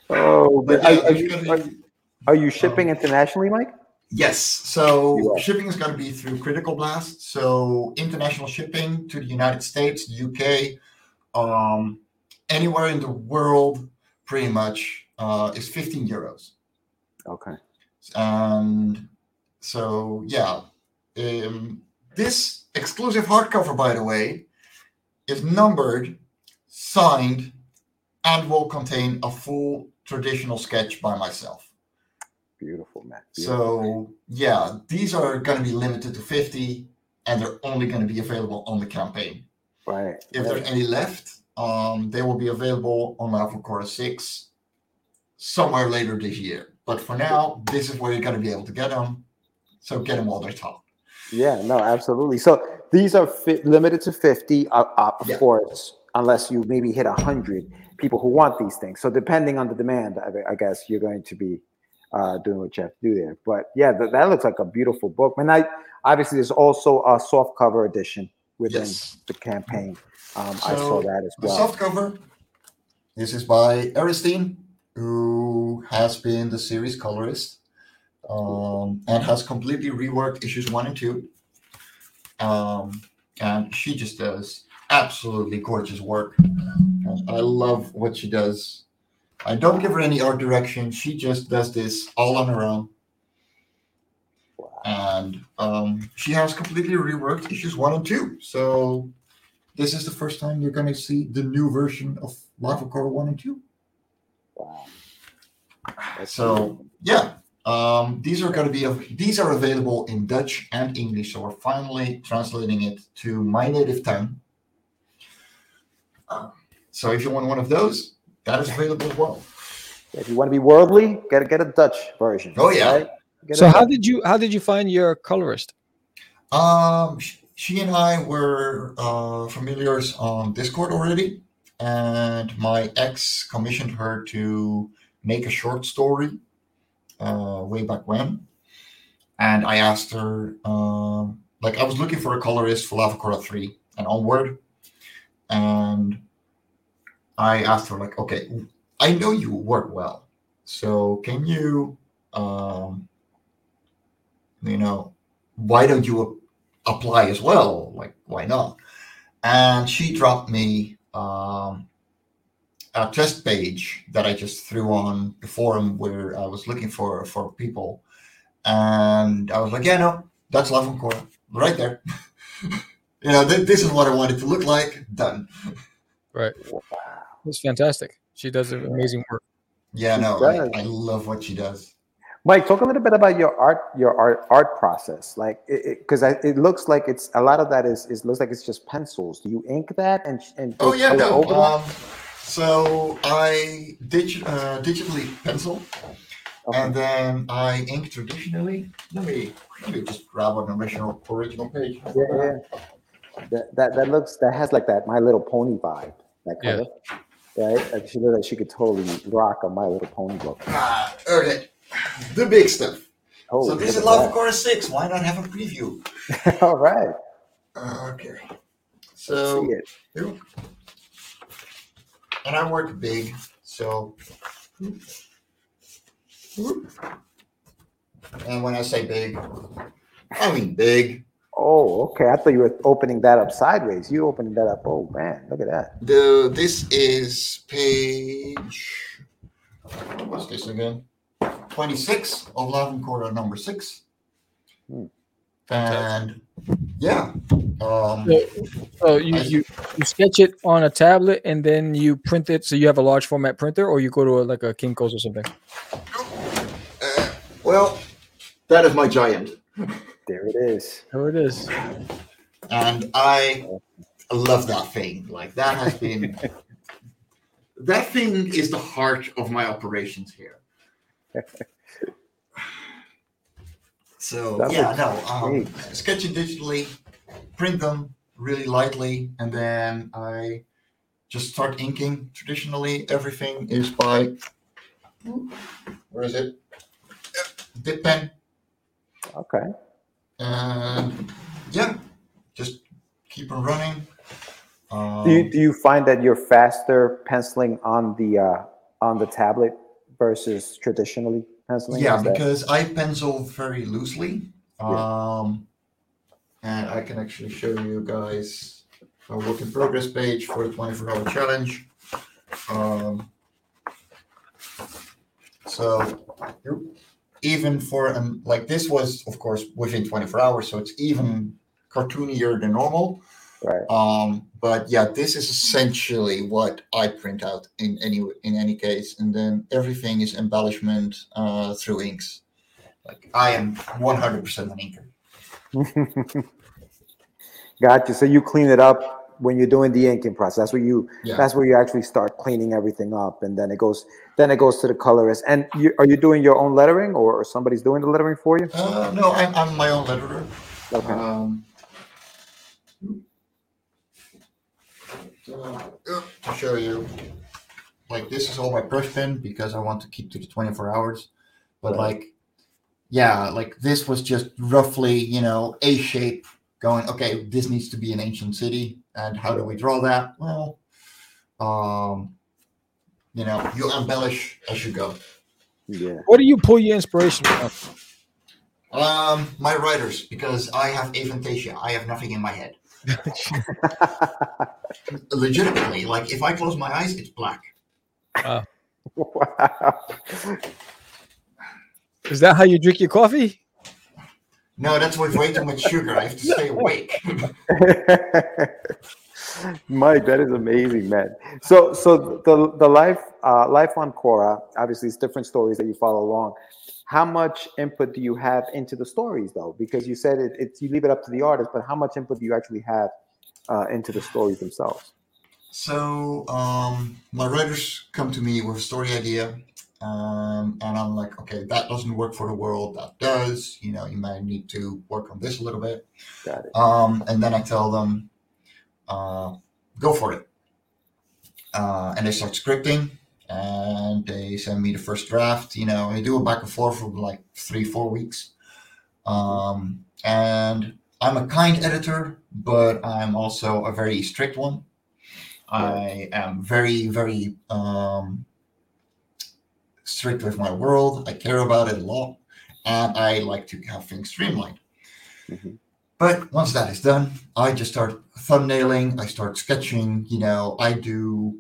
oh, but But are, are you, are, are you shipping internationally, Mike? Yes. So shipping is going to be through Critical Blast. So international shipping to the United States, UK, um, anywhere in the world, pretty much, uh, is 15 euros. Okay. and so yeah um, this exclusive hardcover by the way is numbered signed and will contain a full traditional sketch by myself Beautiful, man. Beautiful. so yeah these are going to be limited to 50 and they're only going to be available on the campaign right. if right. there's any left um, they will be available on Marvel Core 6 somewhere later this year but for now this is where you're going to be able to get them so get them while they're top Yeah, no, absolutely. So these are fi- limited to 50, uh, uh, of Yeah. course, unless you maybe hit 100 people who want these things. So depending on the demand, I, I guess you're going to be uh, doing what you have to do there. But yeah, th- that looks like a beautiful book. And I obviously there's also a soft cover edition within Yes. the campaign. Um, I saw that as The well. soft cover. This is by Aristine, who has been the series colorist um, and has completely reworked issues one and two. Um, and she just does absolutely gorgeous work. And I love what she does. I don't give her any art direction. She just does this all on her own. And um, she has completely reworked issues one and two. So this is the first time you're going to see the new version of Lava Core 1 and 2. Wow. That's So, yeah, um, these are going to be av- these are available in Dutch and English. So we're finally translating it to my native tongue. Um, so if you want one of those, that is available as well. If you want to be worldly, get a, get a Dutch version. Oh, yeah. right? So how Dutch- did you how did you find your colorist? Um, she and I were uh, familiars on Discord already, and my ex commissioned her to make a short story uh, way back when. And I asked her, um, like, I was looking for a colorist for Lava Cora 3 and onward. And I asked her, like, okay, I know you work well. So can you, um, you know, why don't you apply as well? Like, why not? And she dropped me um, a test page that I just threw on the forum where I was looking for for people, and I was like, yeah, no, that's Love and Core right there. you know, th- this is what I want it to look like. Done. Right. It's fantastic. She does amazing work. Yeah, She no, I. I love what she does. Mike, talk a little bit about your art, your art, art process. Like, because it, it, looks like it's a lot of that is, is looks like it's just pencils. Do you ink that and and Oh yeah, no. over? Um, so I dig, uh, digitally pencil, Okay. and then I ink traditionally. Let me let me just grab an original original page. Yeah, yeah. That, that that looks that has like that My Little Pony vibe. That Yeah. color, right? Like she looks like she could totally rock a My Little Pony book. Ah, okay. The big stuff. Oh, so this is Love at Chorus 6. Why not have a preview? All right. Uh, okay. So. And I work big, so. And when I say big, I mean big. Oh, okay. I thought you were opening that up sideways. You opening that up. Oh man, look at that. The this is page. What's this again? Twenty six of Love and Quarter number six. Hmm. And yeah, um, So, so you, you you sketch it on a tablet and then you print it. So you have a large format printer, or you go to a, like a Kinko's or something. uh, well, that is my giant. There it is. There it is. and I love that thing. Like that has been that thing is the heart of my operations here. So That yeah, no, um, great. sketch it digitally, print them really lightly, and then I just start inking. Traditionally, everything is by where is it? Dip pen, Okay. and yeah, just keep on running. Um, Do you do you find that you're faster penciling on the uh, on the tablet versus traditionally penciling? yeah, that- because I pencil very loosely. Yeah. Um, and I can actually show you guys a work in progress page for the 24 hour challenge. Um, so even for um, like this was of course within 24 hours, so it's even cartoonier than normal. Right. Um, but yeah, this is essentially what I print out in any in any case, and then everything is embellishment uh, through inks. Like I am 100% an inker. Gotcha. So you clean it up when you're doing the inking process. That's where you Yeah. that's where you actually start cleaning everything up, and then it goes then it goes to the colorist. And you, are you doing your own lettering, or, or somebody's doing the lettering for you? Uh, no, I'm, I'm my own letterer. Okay. Um, to show you, like this is all my brush pen because I want to keep to the 24 hours. But Right. like, yeah, like this was just roughly, you know, a shape going, okay, this needs to be an ancient city. And how do we draw that? Well, um, you know, you embellish as you go. Yeah. Where do you pull your inspiration from? Um, my writers, because I have aphantasia. I have nothing in my head. Legitimately, like if I close my eyes, it's black. wow. Is that how you drink your coffee? No, that's with way too much sugar. I have to stay awake. Mike, that is amazing, man. So, so the the life uh, life on Cora, obviously, it's different stories that you follow along. How much input do you have into the stories, though? Because you said it, it's you leave it up to the artist, but how much input do you actually have uh, into the stories themselves? So um, my writers come to me with a story idea, um, and I'm like, okay, that doesn't work for the world. That does. You know, you might need to work on this a little bit. Got it. Um, and then I tell them, uh, go for it. Uh, and they start scripting and they send me the first draft. You know, I do it back and forth for like three, four weeks. Um, and I'm a kind editor, but I'm also a very strict one. I am very, very um, strict with my world. I care about it a lot, and I like to have things streamlined. Mhm. But once that is done, I just start thumbnailing. I start sketching. You know, I do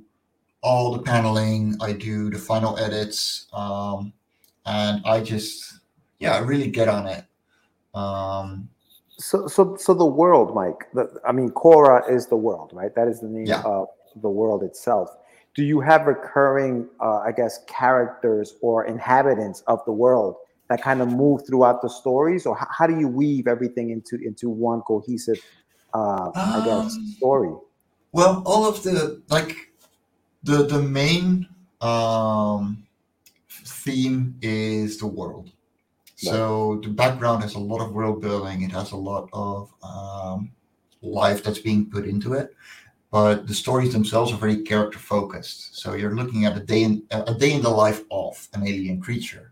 all the paneling. I do the final edits, um, and I just, yeah, I really get on it. Um, So, so, so the world, Mike. The, I mean, Cora is the world, right? That is the name Yeah. of the world itself. Do you have recurring, uh, I guess, characters or inhabitants of the world that kind of move throughout the stories, or how, how do you weave everything into into one cohesive, uh, I guess, Um, story? Well, all of the like the the main um theme is the world. So the background has a lot of world building. It has a lot of um, life that's being put into it, but the stories themselves are very character focused. So you're looking at a day in a day in the life of an alien creature,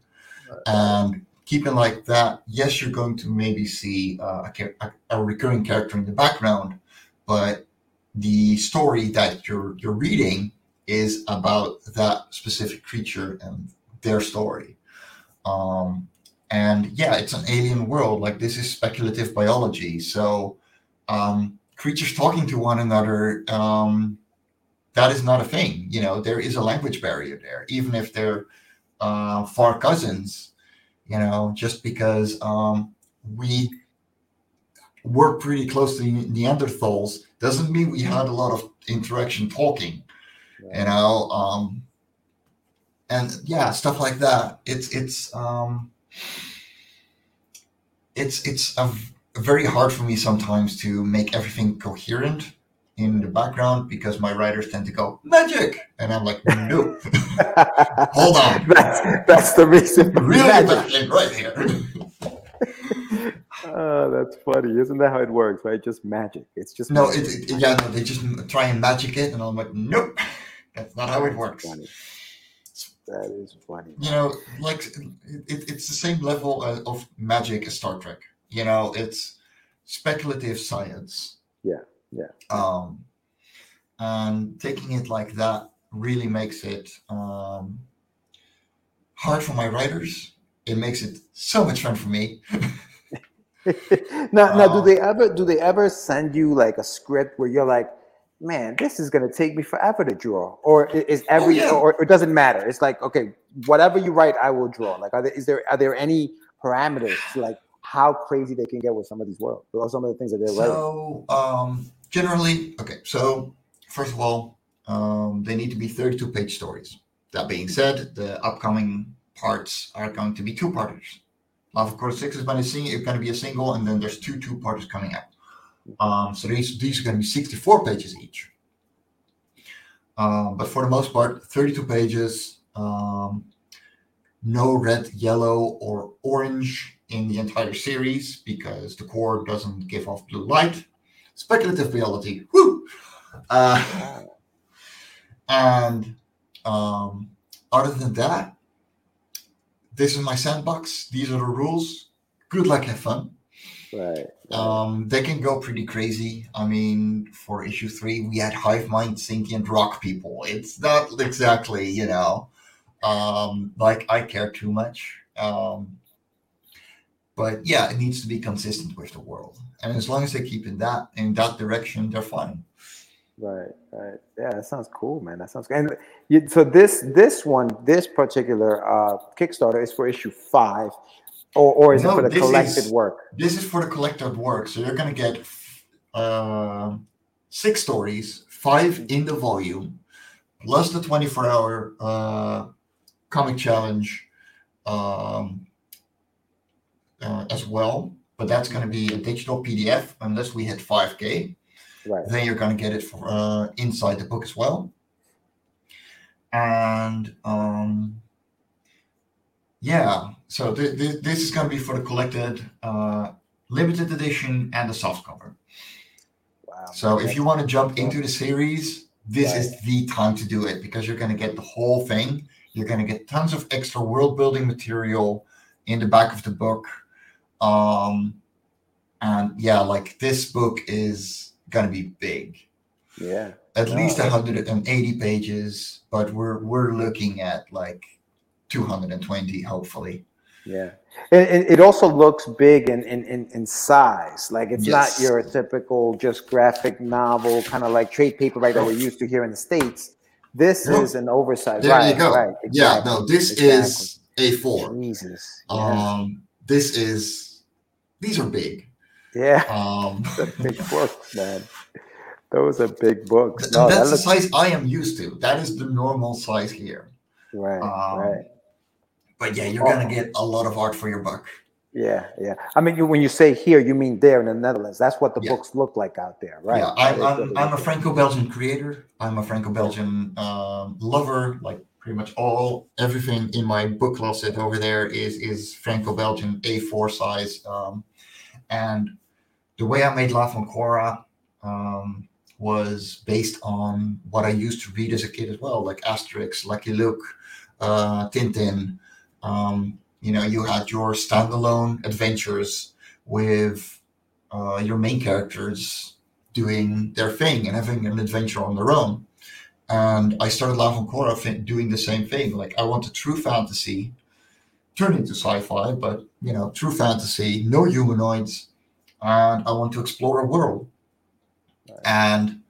and keeping like that. Yes, you're going to maybe see uh, a, a, a recurring character in the background, but the story that you're you're reading is about that specific creature and their story. Um, and yeah, it's an alien world. Like this is speculative biology, so um, creatures talking to one another. Um, that is not a thing. You know, there is a language barrier there, even if they're uh, far cousins. You know, just because um, we were pretty close to Neanderthals doesn't mean we had a lot of interaction talking. You know, um, and yeah, stuff like that. It's it's um, it's it's a, very hard for me sometimes to make everything coherent in the background because my writers tend to go magic, and I'm like, no, hold on, that's that's the reason. really magic right here. Oh, that's funny. Isn't that how it works? Right? Just magic. It's just no, it, it, yeah, no, they just try and magic it, and I'm like, nope, that's not how it works. funny. That is funny. you know, like it, it, it's the same level of magic as Star Trek. You know, it's speculative science. Yeah, yeah. Um, and taking it like that really makes it um, hard for my writers. It makes it so much fun for me. now, now, do Uh, they ever do they ever send you like a script where you're like, man, this is gonna take me forever to draw, or is every, yeah. or, or it doesn't matter? It's like, okay, whatever you write, I will draw. Like, are there is there are there any parameters to like how crazy they can get with some of these worlds or some of the things that they're writing? So um, generally, okay. So first of all, um, they need to be 32 page stories. That being said, the upcoming parts are going to be two parters. Love of Course Six is going to see it's going to be a single, and then there's two two parters coming out. Um, so these these are going to be 64 pages each. Um, but for the most part, 32 pages. Um, no red, yellow, or orange in the entire series because the core doesn't give off blue light. Speculative biology, woo! Uh, and um, other than that, this is my sandbox. These are the rules. Good luck, have fun. Right. right. Um, they can go pretty crazy. I mean, for issue three, we had hive mind sentient rock people. It's not exactly, you know, um, like I care too much. Um, but yeah, it needs to be consistent with the world, and as long as they keep in that in that direction, they're fine. Right, right. Yeah, that sounds cool, man. That sounds good. And you, so this this one, this particular uh, Kickstarter is for issue five, or or is No, it for the collected is- work? This is for the collected work, so you're gonna get uh, six stories, five in the volume, plus the 24-hour uh, comic challenge um, uh, as well. But that's gonna be a digital PDF unless we hit 5K. Right. Then you're gonna get it for, uh, inside the book as well. And um, yeah, so th- th- this is going to be for the collected uh, limited edition and the softcover. Wow. So if you want to jump into the series, this is the time to do it because you're going to get the whole thing. You're going to get tons of extra world building material in the back of the book. Um, and yeah, like this book is going to be big yeah. at Wow, least 180 pages, but we're we're looking at like 220 hopefully. Yeah, and, it also looks big in in, in, in size. Like it's Yes. not your typical just graphic novel, kind of like trade paperback that we're used to here in the states. This No. is an oversized. There right, you go. Right. Yeah, no, this exactly. is A4. Jesus. Yeah. Um this is these are big. yeah. Um big books, man. Those are big books. No, that that's the size I am used to. That is the normal size here. right. Um, right. But yeah, you're gonna get a lot of art for your buck. Yeah, yeah. I mean, you, when you say here, you mean there in the Netherlands. That's what the Yeah. books look like out there, right? Yeah, I'm, I'm, I'm a. Franco-Belgian creator. I'm a Franco-Belgian um, lover. Like pretty much all everything in my book closet over there is is Franco-Belgian A4 size. Um, and the way I made La Foncora um, was based on what I used to read as a kid as well, like Asterix, Lucky Luke, uh, Tintin. Um, you know, you had your standalone adventures with uh, your main characters doing their thing and having an adventure on their own. And I started Foncora thi- doing the same thing. Like I want a true fantasy turned into sci-fi, but you know, true fantasy, no humanoids, and I want to explore a world. And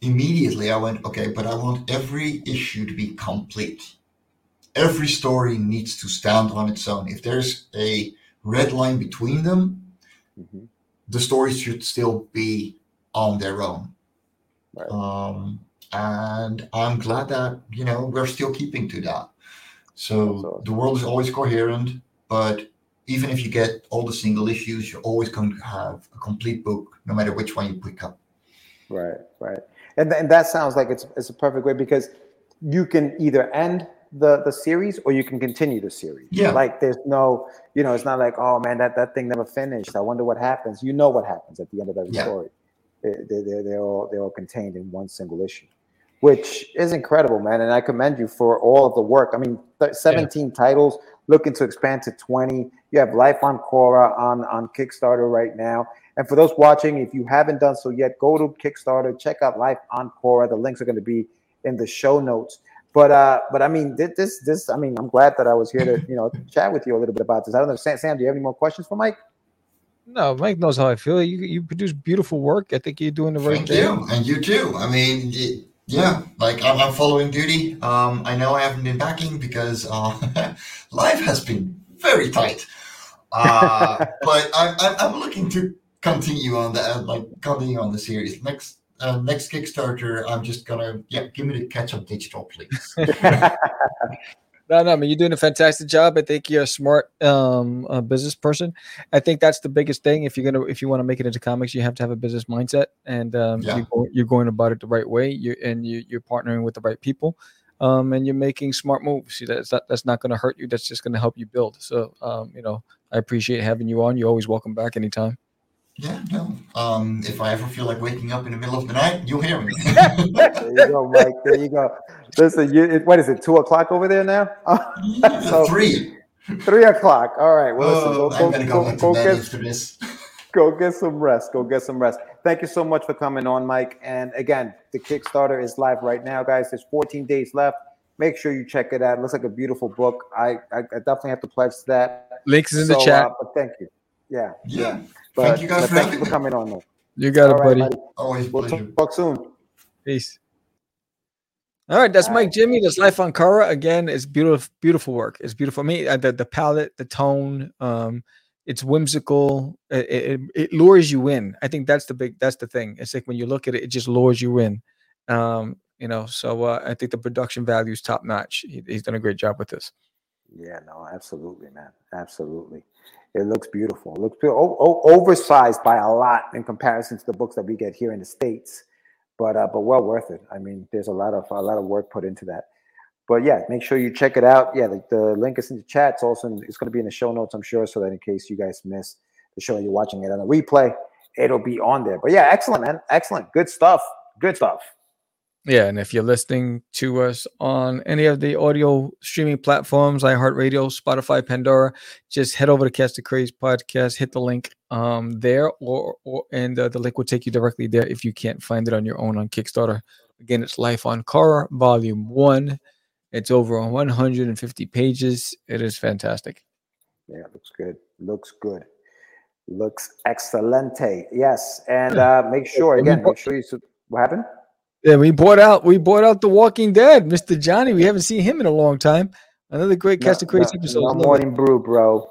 immediately I went, okay, but I want every issue to be complete. Every story needs to stand on its own. If there's a red line between them, Mhm. the stories should still be on their own. Right. Um, and I'm glad that you know we're still keeping to that. So the world is always coherent, but even if you get all the single issues, you're always going to have a complete book, no matter which one you pick up. Right, right. And, th- and that sounds like it's, it's a perfect way because you can either end the, the series or you can continue the series. Yeah. Like there's no, you know, it's not like, oh man, that, that thing never finished. I wonder what happens. You know what happens at the end of every Yeah. story. They, they, they're, all, they're all contained in one single issue, which is incredible, man. And I commend you for all of the work. I mean, th- 17 titles, looking to expand to 20. You have Life on Cora on, on Kickstarter right now. And for those watching, if you haven't done so yet, go to Kickstarter, check out Life on Cora. The links are going to be in the show notes. But uh, but I mean, this this I mean, I'm glad that I was here to you know chat with you a little bit about this. I don't know, Sam. Sam do you have any more questions for Mike? No, Mike knows how I feel. You you produce beautiful work. I think you're doing the right Thank thing. you, and you too. I mean, y- yeah, like I'm, I'm following duty. Um, I know I haven't been backing because uh, life has been very tight. Uh, but I'm, I'm, I'm looking to continue on that, like continue on the series. Next, uh, next Kickstarter, I'm just gonna yeah, give me the catch up digital, please. No, no, I mean you're doing a fantastic job. I think you're a smart um uh, business person. I think that's the biggest thing. If you're gonna if you want to make it into comics, you have to have a business mindset, and um, Yeah. you're, go, you're going about it the right way. You and you you're partnering with the right people, um, and you're making smart moves. See, That's not, that's not going to hurt you. That's just going to help you build. So, um, you know, I appreciate having you on. You're always welcome back anytime. Yeah, no. Um, if I ever feel like waking up in the middle of the night, you'll hear me. there you go, Mike. There you go. Listen, you, it- what is it? Two o'clock over there now? So- Three. Three o'clock. All right. Well, listen, Oh, go, I'm go, gonna go go, back go get after this. go get some rest. Go get some rest. Thank you so much for coming on, Mike. And again, the Kickstarter is live right now, guys. There's 14 days left. Make sure you check it out. It looks like a beautiful book. I, I, I definitely have to pledge to that. Links is in the chat. Uh, but thank you. Yeah. Yeah. But, Thank you guys but for thank you for coming on, though. you got it, All right, buddy. buddy. Always We'll pleasure. talk soon. Peace. All right, that's All Mike right. Jimmy. That's Life on Cora. Again, it's beautiful, beautiful work. It's beautiful. I mean, uh, the the palette, the tone, um, it's whimsical. It, it, it lures you in. I think that's the big. That's the thing. It's like when you look at it, it just lures you in. Um, you know, so uh, I think the production value is top notch. He, he's done a great job with this. Yeah, no, absolutely, man. Absolutely. It looks beautiful. It looks o- o- oversized by a lot in comparison to the books that we get here in the States. But uh, but well worth it. I mean, there's a lot of a lot of work put into that. But yeah, make sure you check it out. Yeah, the, the link is in the chat. It's also in, it's going to be in the show notes, I'm sure, so that in case you guys miss the show you're watching it on a replay, it'll be on there. But yeah, excellent, man. Excellent. Good stuff. Good stuff. Yeah, and if you're listening to us on any of the audio streaming platforms, iHeartRadio, Spotify, Pandora, just head over to Catch the Craze podcast, hit the link um, there, or, or and uh, the link will take you directly there if you can't find it on your own on Kickstarter. Again, it's Life on Cora, Volume One. It's over 150 pages. It is fantastic. Yeah, looks good. Looks good. Looks excelente. Yes, and uh, make sure again. Make sure you. What happened? Yeah, we bought out we bought out The Walking Dead, Mr. Johnny. We haven't seen him in a long time. Another great Catch the Craze no, episode. No Love it. morning brew, bro.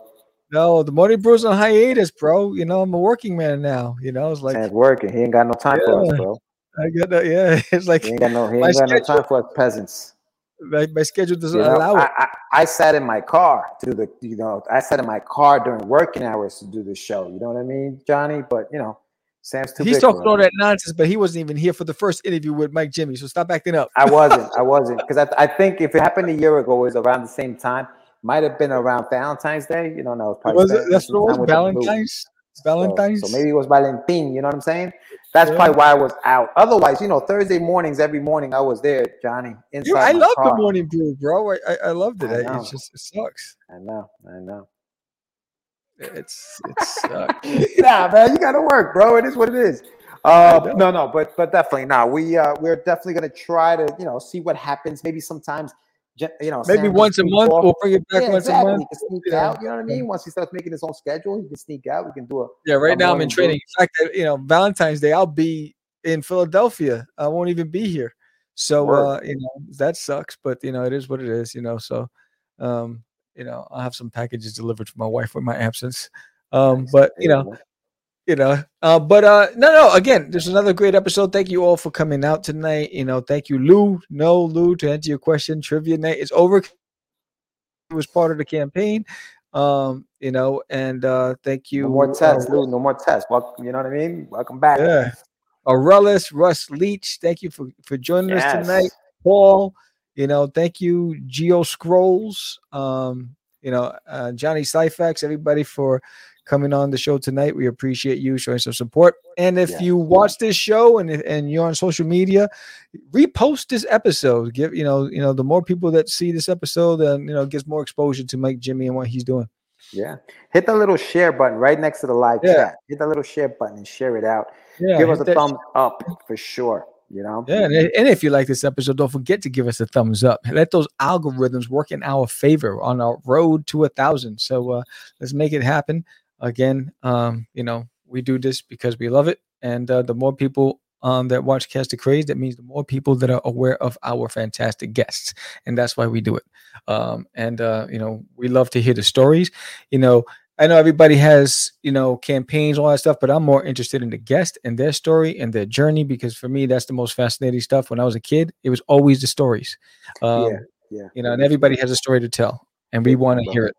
No, the morning brew's on hiatus, bro. You know, I'm a working man now. You know, it's like Man's working. He ain't got no time for us, bro. I got that. Yeah, it's like He ain't got no. He ain't got no time for us peasants. My, my schedule doesn't You know, allow I, it. I, I sat in my car to the, you know, I sat in my car during working hours to do the show. You know what I mean, Johnny? But you know, Sam's too He's talking all that nonsense, but he wasn't even here for the first interview with Mike Jimmy. So stop acting up. I wasn't. I wasn't because I, I think if it happened a year ago, it was around the same time. Might have been around Valentine's Day. You don't know. Probably Was it? That's what it was. boo. Valentine's. So- Valentine's. So, maybe it was Valentine. You know what I'm saying? That's Yeah. probably why I was out. Otherwise, you know, Thursday mornings, every morning, I was there, Johnny. Inside You- I love the morning brew, bro. I, I, I loved it. I I know. just it sucks. I know. I know. It's it's sucks. nah, man, you gotta work, bro. It is what it is. Uh, no, no, but but definitely, no. We uh, we're definitely gonna try to you know see what happens. Maybe sometimes, you know, Maybe Sam once a month off. we'll bring it back Yeah, once exactly. a month. He can sneak Yeah. out. You know what I mean? Once he starts making his own schedule, he can sneak out. We can do it. Yeah, right a now I'm in morning brew. training. In fact, you know, Valentine's Day I'll be in Philadelphia. I won't even be here. So Word. uh, you know, that sucks, but you know, it is what it is, you know. So um, you know, I'll have some packages delivered for my wife with my absence. Um, but you know, you know uh but uh no no again there's another great episode thank you all for coming out tonight you know thank you lou no lou to answer your question trivia night is over it was part of the campaign um you know and uh thank you no more uh, tests, Lou. No more tests. Welcome. You know what I mean? Welcome back. yeah Aurelius, Russ Leach, thank you for, for joining us tonight. Paul, you know, thank you, Geo Scrolls, um, you know, uh, Johnny Syfax, everybody for coming on the show tonight. We appreciate you showing some support. And if Yes. you watch this show and and you're on social media, repost this episode. Give you know, you know, the more people that see this episode, then you know, gives more exposure to Mike Jimmy and what he's doing. Yeah. Hit the little share button right next to the live Yeah. chat. Hit the little share button and share it out. Yeah, Give us a that- thumbs up for sure. You know? Yeah, and, if you like this episode, don't forget to give us a thumbs up. Let those algorithms work in our favor on our road to a thousand. So uh, let's make it happen. Again, um, you know, we do this because we love it, and uh, the more people um, that watch Catch the Craze, that means the more people that are aware of our fantastic guests, and that's why we do it. Um, and uh, you know, we love to hear the stories. You know, I know everybody has, you know, campaigns, all that stuff, but I'm more interested in the guest and their story and their journey because for me, that's the most fascinating stuff. When I was a kid, it was always the stories. Um, yeah. Yeah. You know, and everybody has a story to tell, and we want to hear it. it.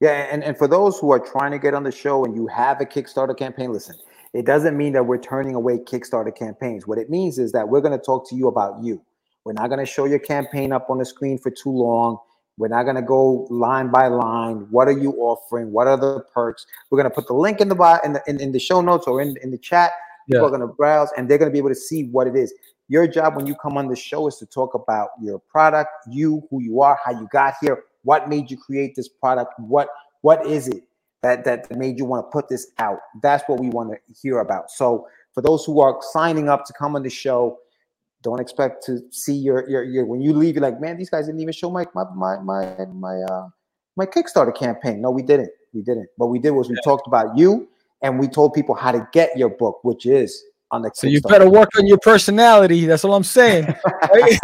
Yeah, and, and for those who are trying to get on the show and you have a Kickstarter campaign, listen, it doesn't mean that we're turning away Kickstarter campaigns. What it means is that we're going to talk to you about you. We're not going to show your campaign up on the screen for too long. We're not going to go line by line. What are you offering? What are the perks? We're going to put the link in the bio, in the in, in the show notes or in, in the chat. People Yeah. are going to browse and they're going to be able to see what it is. Your job when you come on the show is to talk about your product, you, who you are, how you got here, what made you create this product, what what is it that that made you want to put this out? That's what we want to hear about. So for those who are signing up to come on the show, don't expect to see your your, your when you leave, you're like, man, these guys didn't even show my my my my my uh my Kickstarter campaign. No, we didn't. We didn't. What we did was we talked about you and we told people how to get your book, which is on the So you better work on your personality. That's all I'm saying. right?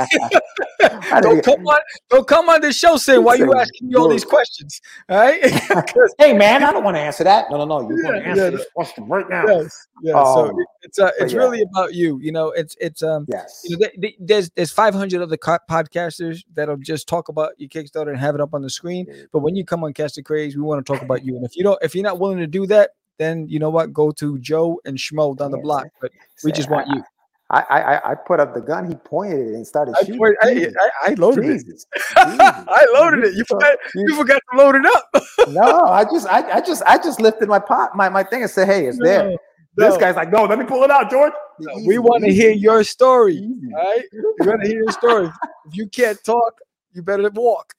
Don't come on, don't come on this show saying why you asking me all these questions. All right? 'Cause- hey man, I don't want to answer that. No, no, no. You're going to Yeah, answer yeah, this question right now. yes, yeah. so Um, it- it's uh, but it's yeah. really about you. You know, it's it's um Yes. you know, th- th- there's there's 500 other co- podcasters that'll just talk about your Kickstarter and have it up on the screen. But when you come on Catch the Craze, we want to talk about you. And if you don't, if you're not willing to do that, then you know what? Go to Joe and Schmo down the block. But we just want you. I, I I- put up the gun. He pointed it and started I, shooting. I, Jesus. I, I loaded it. Jesus. I loaded it. You forgot, you- forgot to load it up. no, I just I, I just I just lifted my pot my, my thing and said, hey, it's there. No, This guy's like, no, let me pull it out, George. no, we want to hear your story. All right, we want to hear your story. If you can't talk, you better walk.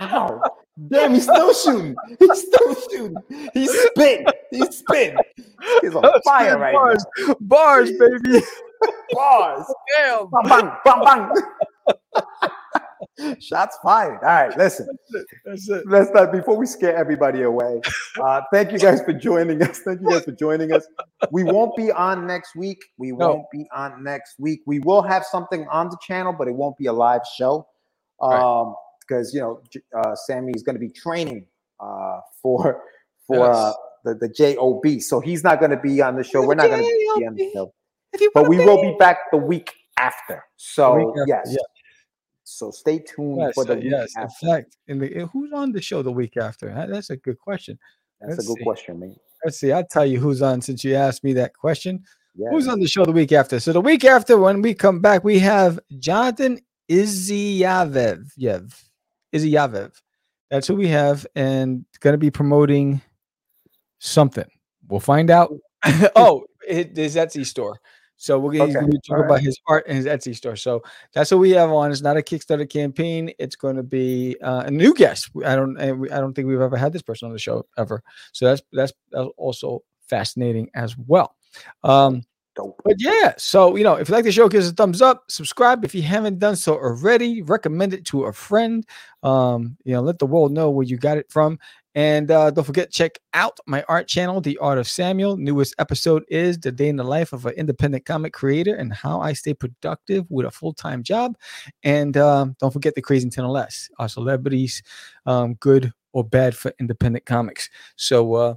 Wow. Damn, he's still shooting. He's still shooting. He's spitting. He's spitting. He's on fire right bars, bars, baby. Bars. Damn. Bang, bang, bang, bang. Shots fired. All right, listen. That's it. let's not before we scare everybody away. Uh, thank you guys for joining us. Thank you guys for joining us. We won't be on next week. We No. won't be on next week. We will have something on the channel, but it won't be a live show. Right. Um, because you know, uh, Sammy is going to be training uh for for uh, the the job, so he's not going to be on the show. We're not going to be on the show, but we will be back the week after. So Week after, yes. yeah. So stay tuned Yes, for the uh, yes. In fact, in the who's on the show the week after? That's a good question. That's let's a good see. question, man. Let's see. I'll tell you who's on since you asked me that question. Yeah. Who's on the show the week after? So the week after, when we come back, we have Jonathan Izyavev. Yev. Izyavev. That's who we have, and going to be promoting something. We'll find out. oh, it, his Etsy store. So we're going Okay, to talk all about right. his art and his Etsy store. So that's what we have on. It's not a Kickstarter campaign. It's going to be uh, a new guest. I don't. I I don't think we've ever had this person on the show ever. So that's that's, that's also fascinating as well. Um, Dope. but yeah, so you know, if you like the show, give us a thumbs up, subscribe if you haven't done so already, recommend it to a friend. Um, you know, let the world know where you got it from. And uh, don't forget, check out my art channel, The Art of Samuel. Newest episode is the day in the life of an independent comic creator and how I stay productive with a full time job. And um, don't forget the Crazy 10 less, our celebrities, um, good or bad for independent comics. So uh,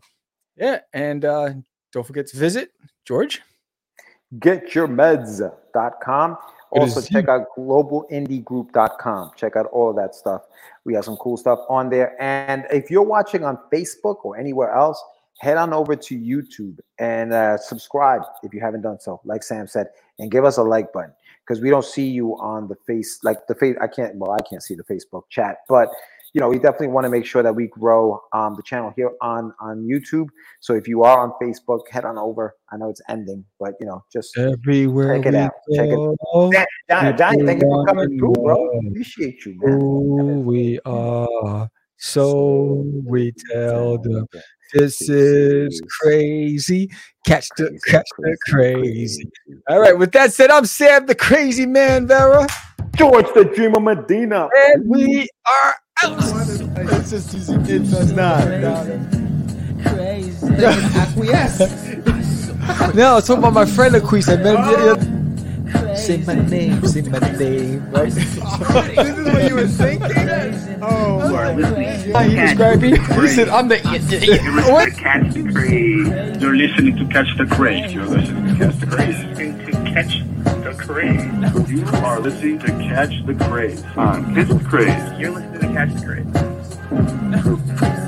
yeah, and uh, don't forget to visit George. getyourmeds.com. Also, check out globalindiegroup.com. Check out all of that stuff. We have some cool stuff on there. And if you're watching on Facebook or anywhere else, head on over to YouTube and uh, subscribe if you haven't done so, like Sam said, and give us a like button because we don't see you on the face, like the face. I can't, well, I can't see the Facebook chat, but you know, we definitely want to make sure that we grow um, the channel here on on YouTube. So if you are on Facebook, head on over. I know it's ending, but you know, just Everywhere Check it out. Check it- go, Dan, Dan, thank you for coming through, bro. Appreciate you, man. who we are. So we tell them this is crazy. Catch the catch the crazy. All right, with that said, I'm Sam the Crazy Man, Vera, George the Dreamer Medina. and we are out. It's just easy. It's not. No, I was talking about my friend Aquise. I met him. Say my name, say my name. Right? this is what you were thinking? Oh my How you describe me? He said, I'm the what? Catch the Craze. You're listening to Catch the Craze. You're listening to Catch the Craze. Listening to Catch the Craze. You are listening to Catch the Craze on Catch the Craze. You're listening to Catch the Craze.